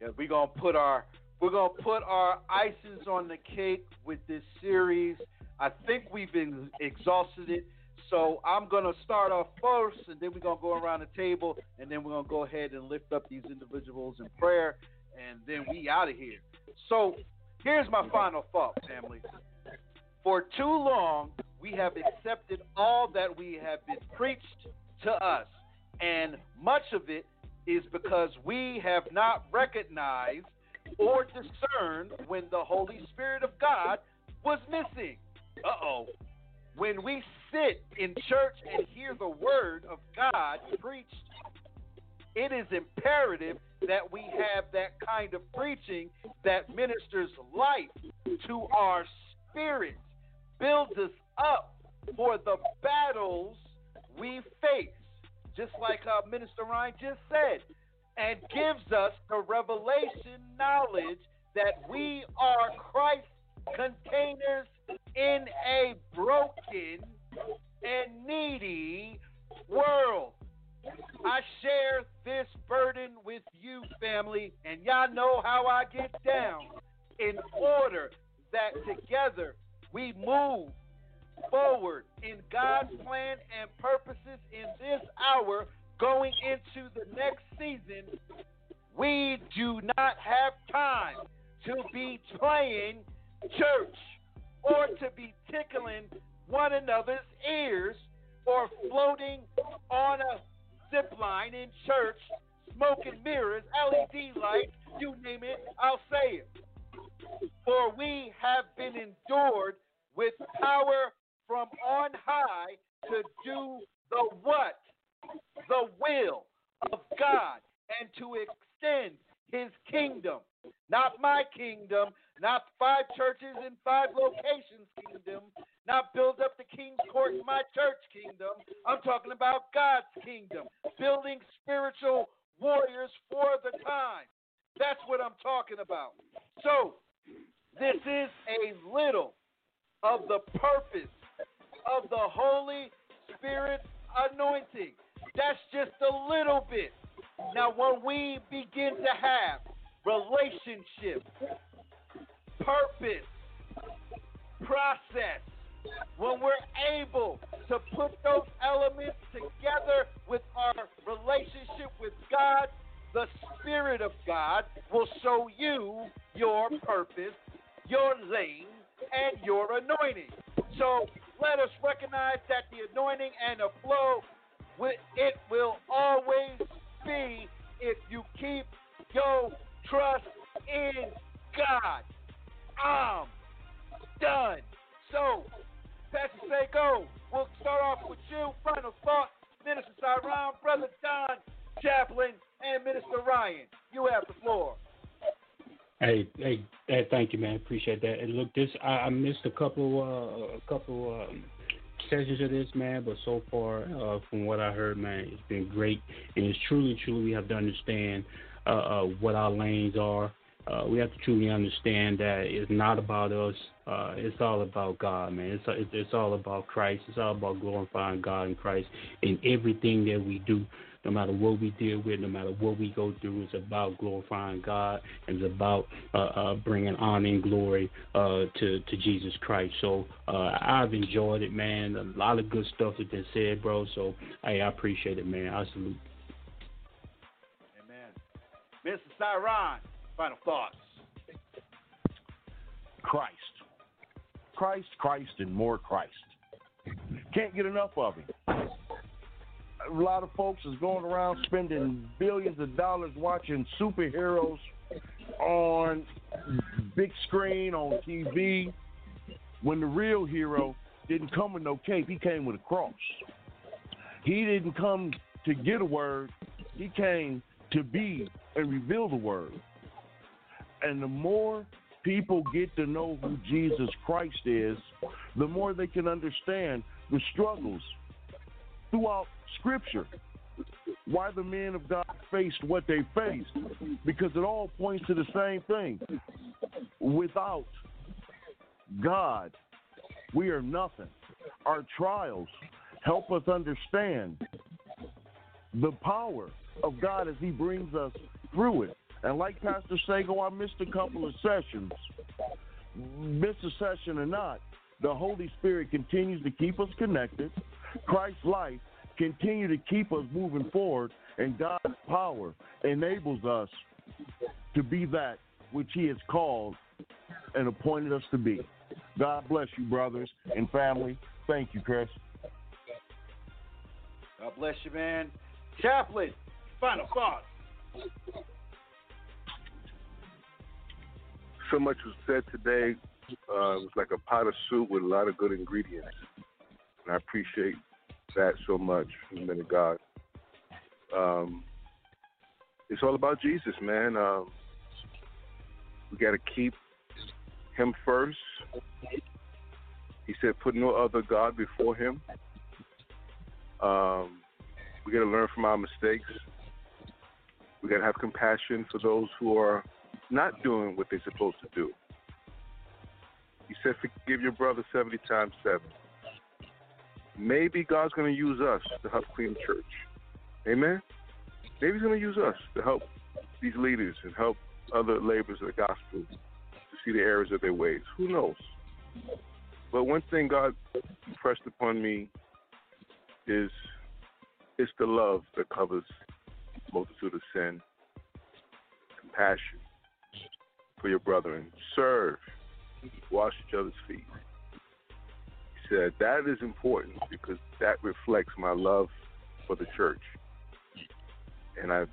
E: yeah, we're gonna put our, we're gonna put our icings on the cake with this series. I think we've been exhausted it, so I'm gonna start off first, and then we're gonna go around the table, and then we're gonna go ahead and lift up these individuals in prayer, and then we out of here. So here's my final thought, family. For too long, we have accepted all that we have been preached to us, and much of it is because we have not recognized or discerned when the Holy Spirit of God was missing. Uh oh. When we sit in church and hear the word of God preached, it is imperative that we have that kind of preaching that ministers life to our spirit, builds us up for the battles we face, just like uh, Minister Ryan just said, and gives us the revelation knowledge that we are Christ containers in a broken and needy world. I share this burden with you, family, and y'all know how I get down in order that together we move forward in God's plan and purposes in this hour going into the next season. We do not have time to be playing church or to be tickling one another's ears or floating on a zip line in church, smoking mirrors, LED lights, you name it, I'll say it. For we have been endured with power from on high to do the what? The will of God and to extend his kingdom. Not my kingdom, not five churches in five locations kingdom, not build up the king's court in my church kingdom. I'm talking about God's kingdom, building spiritual warriors for the time. That's what I'm talking about. So, this is a little of the purpose of the Holy Spirit anointing. That's just a little bit. Now, when we begin to have relationship, purpose, process, when we're able to put those elements together with our relationship with God, the Spirit of God will show you your purpose, your lane, and your anointing. So let us recognize that the anointing and the flow, it will always be if you keep your trust in God. I'm done So, Pastor Sago, we'll start off with you. Final thought, Minister Tyron, Brother Don, Chaplain, and Minister Ryan. You have the floor.
I: Hey, hey, hey, thank you, man. Appreciate that. And look, this I, I missed a couple, uh, a couple um, sessions of this, man. But so far, uh, from what I heard, man, it's been great, and it's truly, truly, we have to understand uh, uh, what our lanes are. Uh, we have to truly understand that it's not about us. Uh, it's all about God, man. It's, it's it's all about Christ. It's all about glorifying God and Christ in everything that we do no matter what we deal with, no matter what we go through, it's about glorifying God and it's about uh, uh, bringing honor and glory uh, to to Jesus Christ. So uh, I've enjoyed it, man. A lot of good stuff has been said, bro. So hey, I appreciate it, man. I salute.
E: Amen. Mr. Tyron, final thoughts.
H: Christ. Christ, Christ, and more Christ. Can't get enough of him. A lot of folks is going around spending billions of dollars watching superheroes on big screen, on TV, when the real hero didn't come with no cape, he came with a cross. He didn't come to get a word, he came to be and reveal the word. And the more people get to know who Jesus Christ is, the more they can understand the struggles throughout Scripture. Why the men of God faced what they faced. Because it all points to the same thing. Without God, we are nothing. Our trials help us understand the power of God as He brings us through it. And like Pastor Sago, I missed a couple of sessions. Miss a session or not, the Holy Spirit continues to keep us connected. Christ's life continue to keep us moving forward, and God's power enables us to be that which He has called and appointed us to be. God bless you, brothers and family. Thank you, Chris.
E: God bless you, man. Chaplain, final thoughts.
Q: So much was said today. Uh, it was like a pot of soup with a lot of good ingredients. And I appreciate that so much men of God. Um, it's all about Jesus, man. Um, we got to keep Him first. He said, "Put no other God before Him." Um, we got to learn from our mistakes. We got to have compassion for those who are not doing what they're supposed to do. He said, "Forgive your brother seventy times seven maybe God's going to use us to help clean the church. Amen? Maybe He's going to use us to help these leaders and help other laborers of the gospel to see the errors of their ways. Who knows? But one thing God impressed upon me is it's the love that covers multitude of sin, compassion for your brethren, serve, wash each other's feet said, that is important because that reflects my love for the church. And I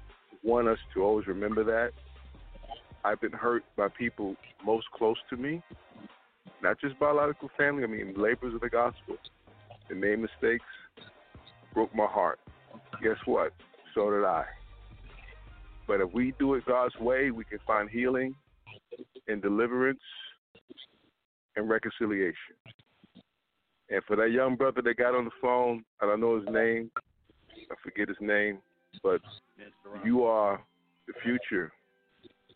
Q: want us to always remember that. I've been hurt by people most close to me, not just biological family, I mean, laborers of the gospel. They made mistakes, broke my heart. Guess what? So did I. But if we do it God's way, we can find healing and deliverance and reconciliation. And for that young brother that got on the phone, I don't know his name, I forget his name, but you are the future.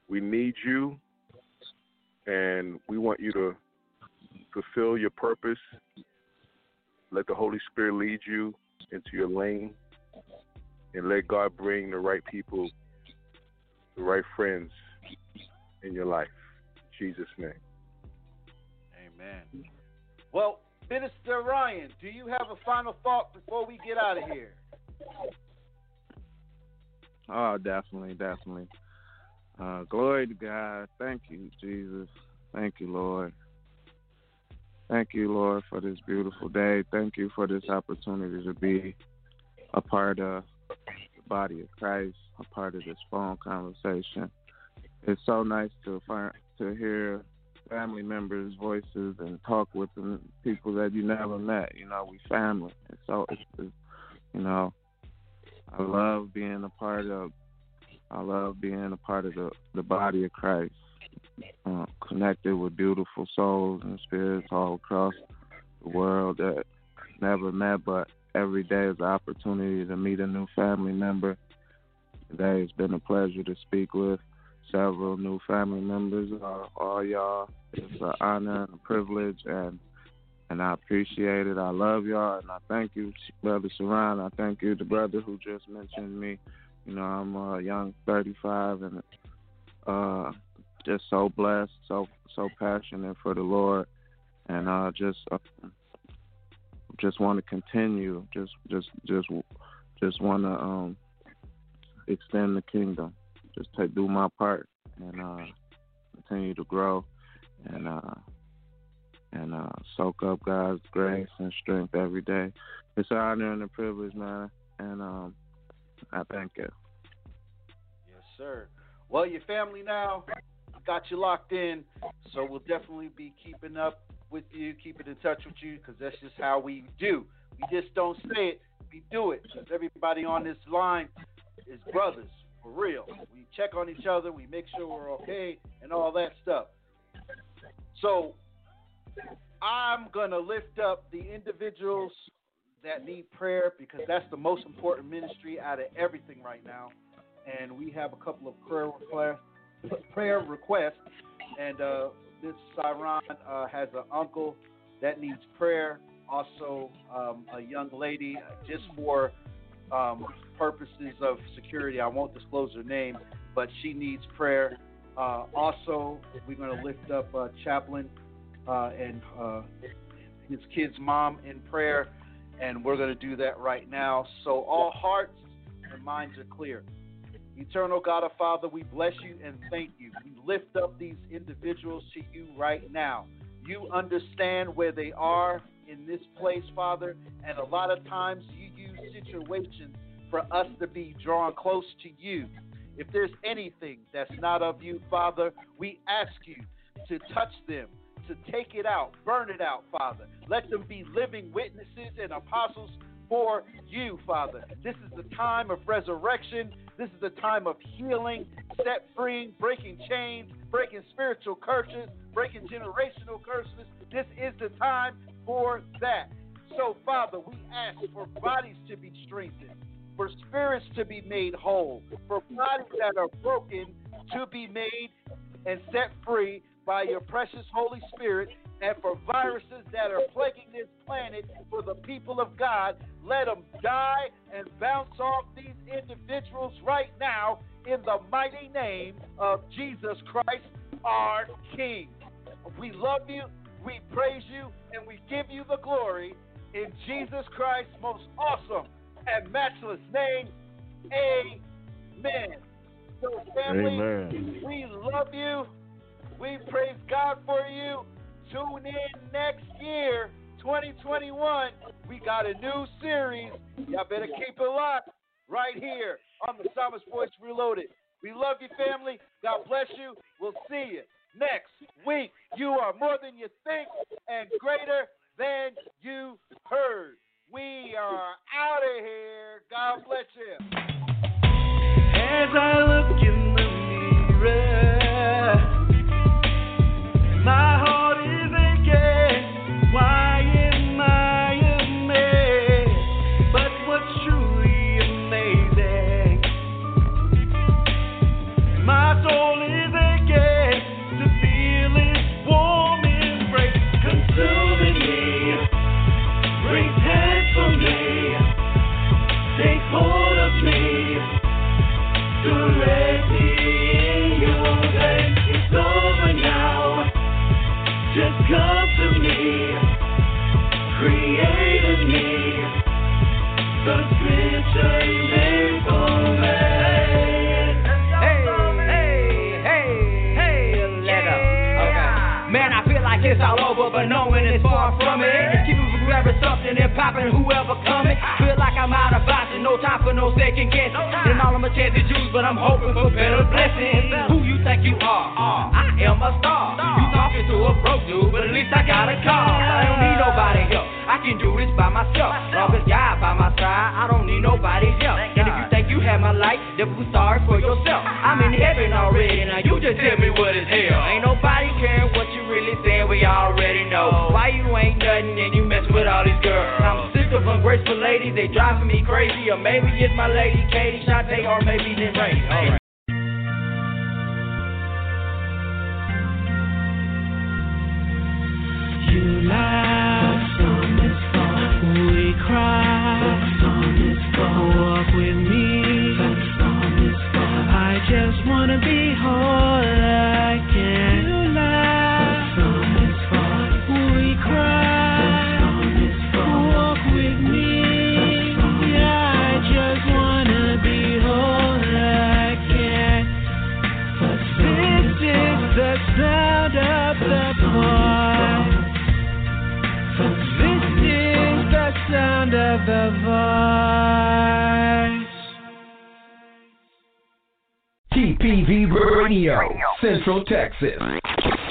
Q: We need you, and we want you to fulfill your purpose. Let the Holy Spirit lead you into your lane, and let God bring the right people, the right friends in your life. In Jesus' name.
E: Amen. Well, Minister Ryan, do you have a final thought before we get out of here?
O: Oh, definitely, definitely. Uh, glory to God. Thank you, Jesus. Thank you, Lord. Thank you, Lord, for this beautiful day. Thank you for this opportunity to be a part of the body of Christ, a part of this phone conversation. It's so nice to find, to hear family members' voices and talk with them, people that you never met. You know, we family, and so it's, it's you know, I love being a part of. I love being a part of the the body of Christ, uh, connected with beautiful souls and spirits all across the world that never met, but every day is an opportunity to meet a new family member. Today it's been a pleasure to speak with several new family members, uh, all y'all. It's an honor and a privilege, and and I appreciate it. I love y'all, and I thank you, Brother Saran. I thank you, the brother who just mentioned me. You know, I'm a young 35 and uh, just so blessed, so so passionate for the Lord, and uh, just uh, just want to continue. Just just just just want to um, extend the kingdom. Just do my part and uh, continue to grow and uh, and uh, soak up God's grace and strength every day. It's an honor and a privilege, man, and um, I thank you.
E: Yes, sir. Well, your family now got you locked in, so we'll definitely be keeping up with you, keeping in touch with you, because that's just how we do. We just don't say it, we do it. 'Cause everybody on this line is brothers, for real. We check on each other, we make sure we're okay, and all that stuff. So, I'm going to lift up the individuals that need prayer because that's the most important ministry out of everything right now. And we have a couple of prayer requests, prayer requests, and uh, this Siron uh, has an uncle that needs prayer. Also, um, a young lady, uh, just for um, purposes of security, I won't disclose her name, but she needs prayer. Uh, also, we're going to lift up uh, Chaplain uh, and uh, his kid's mom in prayer, and we're going to do that right now. So, all hearts and minds are clear. Eternal God, our Father, we bless you and thank you. We lift up these individuals to you right now. You understand where they are in this place, Father, and a lot of times you situations for us to be drawn close to you. If there's anything that's not of you, Father, we ask you to touch them, to take it out, burn it out, Father. Let them be living witnesses and apostles for you, Father. This is the time of resurrection. This is the time of healing, set free, breaking chains, breaking spiritual curses, breaking generational curses. This is the time for that. So, Father, we ask for bodies to be strengthened, for spirits to be made whole, for bodies that are broken to be made and set free by your precious Holy Spirit, and for viruses that are plaguing this planet for the people of God, let them die and bounce off these individuals right now in the mighty name of Jesus Christ, our King. We love you, we praise you, and we give you the glory in Jesus Christ's most awesome and matchless name. Amen. So, family,
R: Amen.
E: we love you. We praise God for you. Tune in next year, 2021. We got a new series. Y'all better keep it locked right here on the Psalmist Voice Reloaded. We love you, family. God bless you. We'll see you next week. You are more than you think and greater than you heard. We are out of here. God bless you.
S: As I look in
T: out of bounds and no time for no second guess. And all of my chances used, but I'm hoping for better blessings. Who you think you are? I am a star. You talking to a broke dude, but at least I got a car. I don't need nobody help. I can do this by myself. Long as God by my side, I don't need nobody's help. And if you think you have my life, then feel sorry for yourself. Ah. I'm in heaven already, now you just tell me what is hell. Ain't nobody caring what you really saying, we already know. Why you ain't nothing and you with all these girls? I'm sick of ungrateful ladies, they driving me crazy. Or maybe it's my lady Katie Shantae, or maybe it's Ray. Alright.
S: You laugh, we cry, walk with me. I just wanna be whole
A: TPV Radio, Central Texas.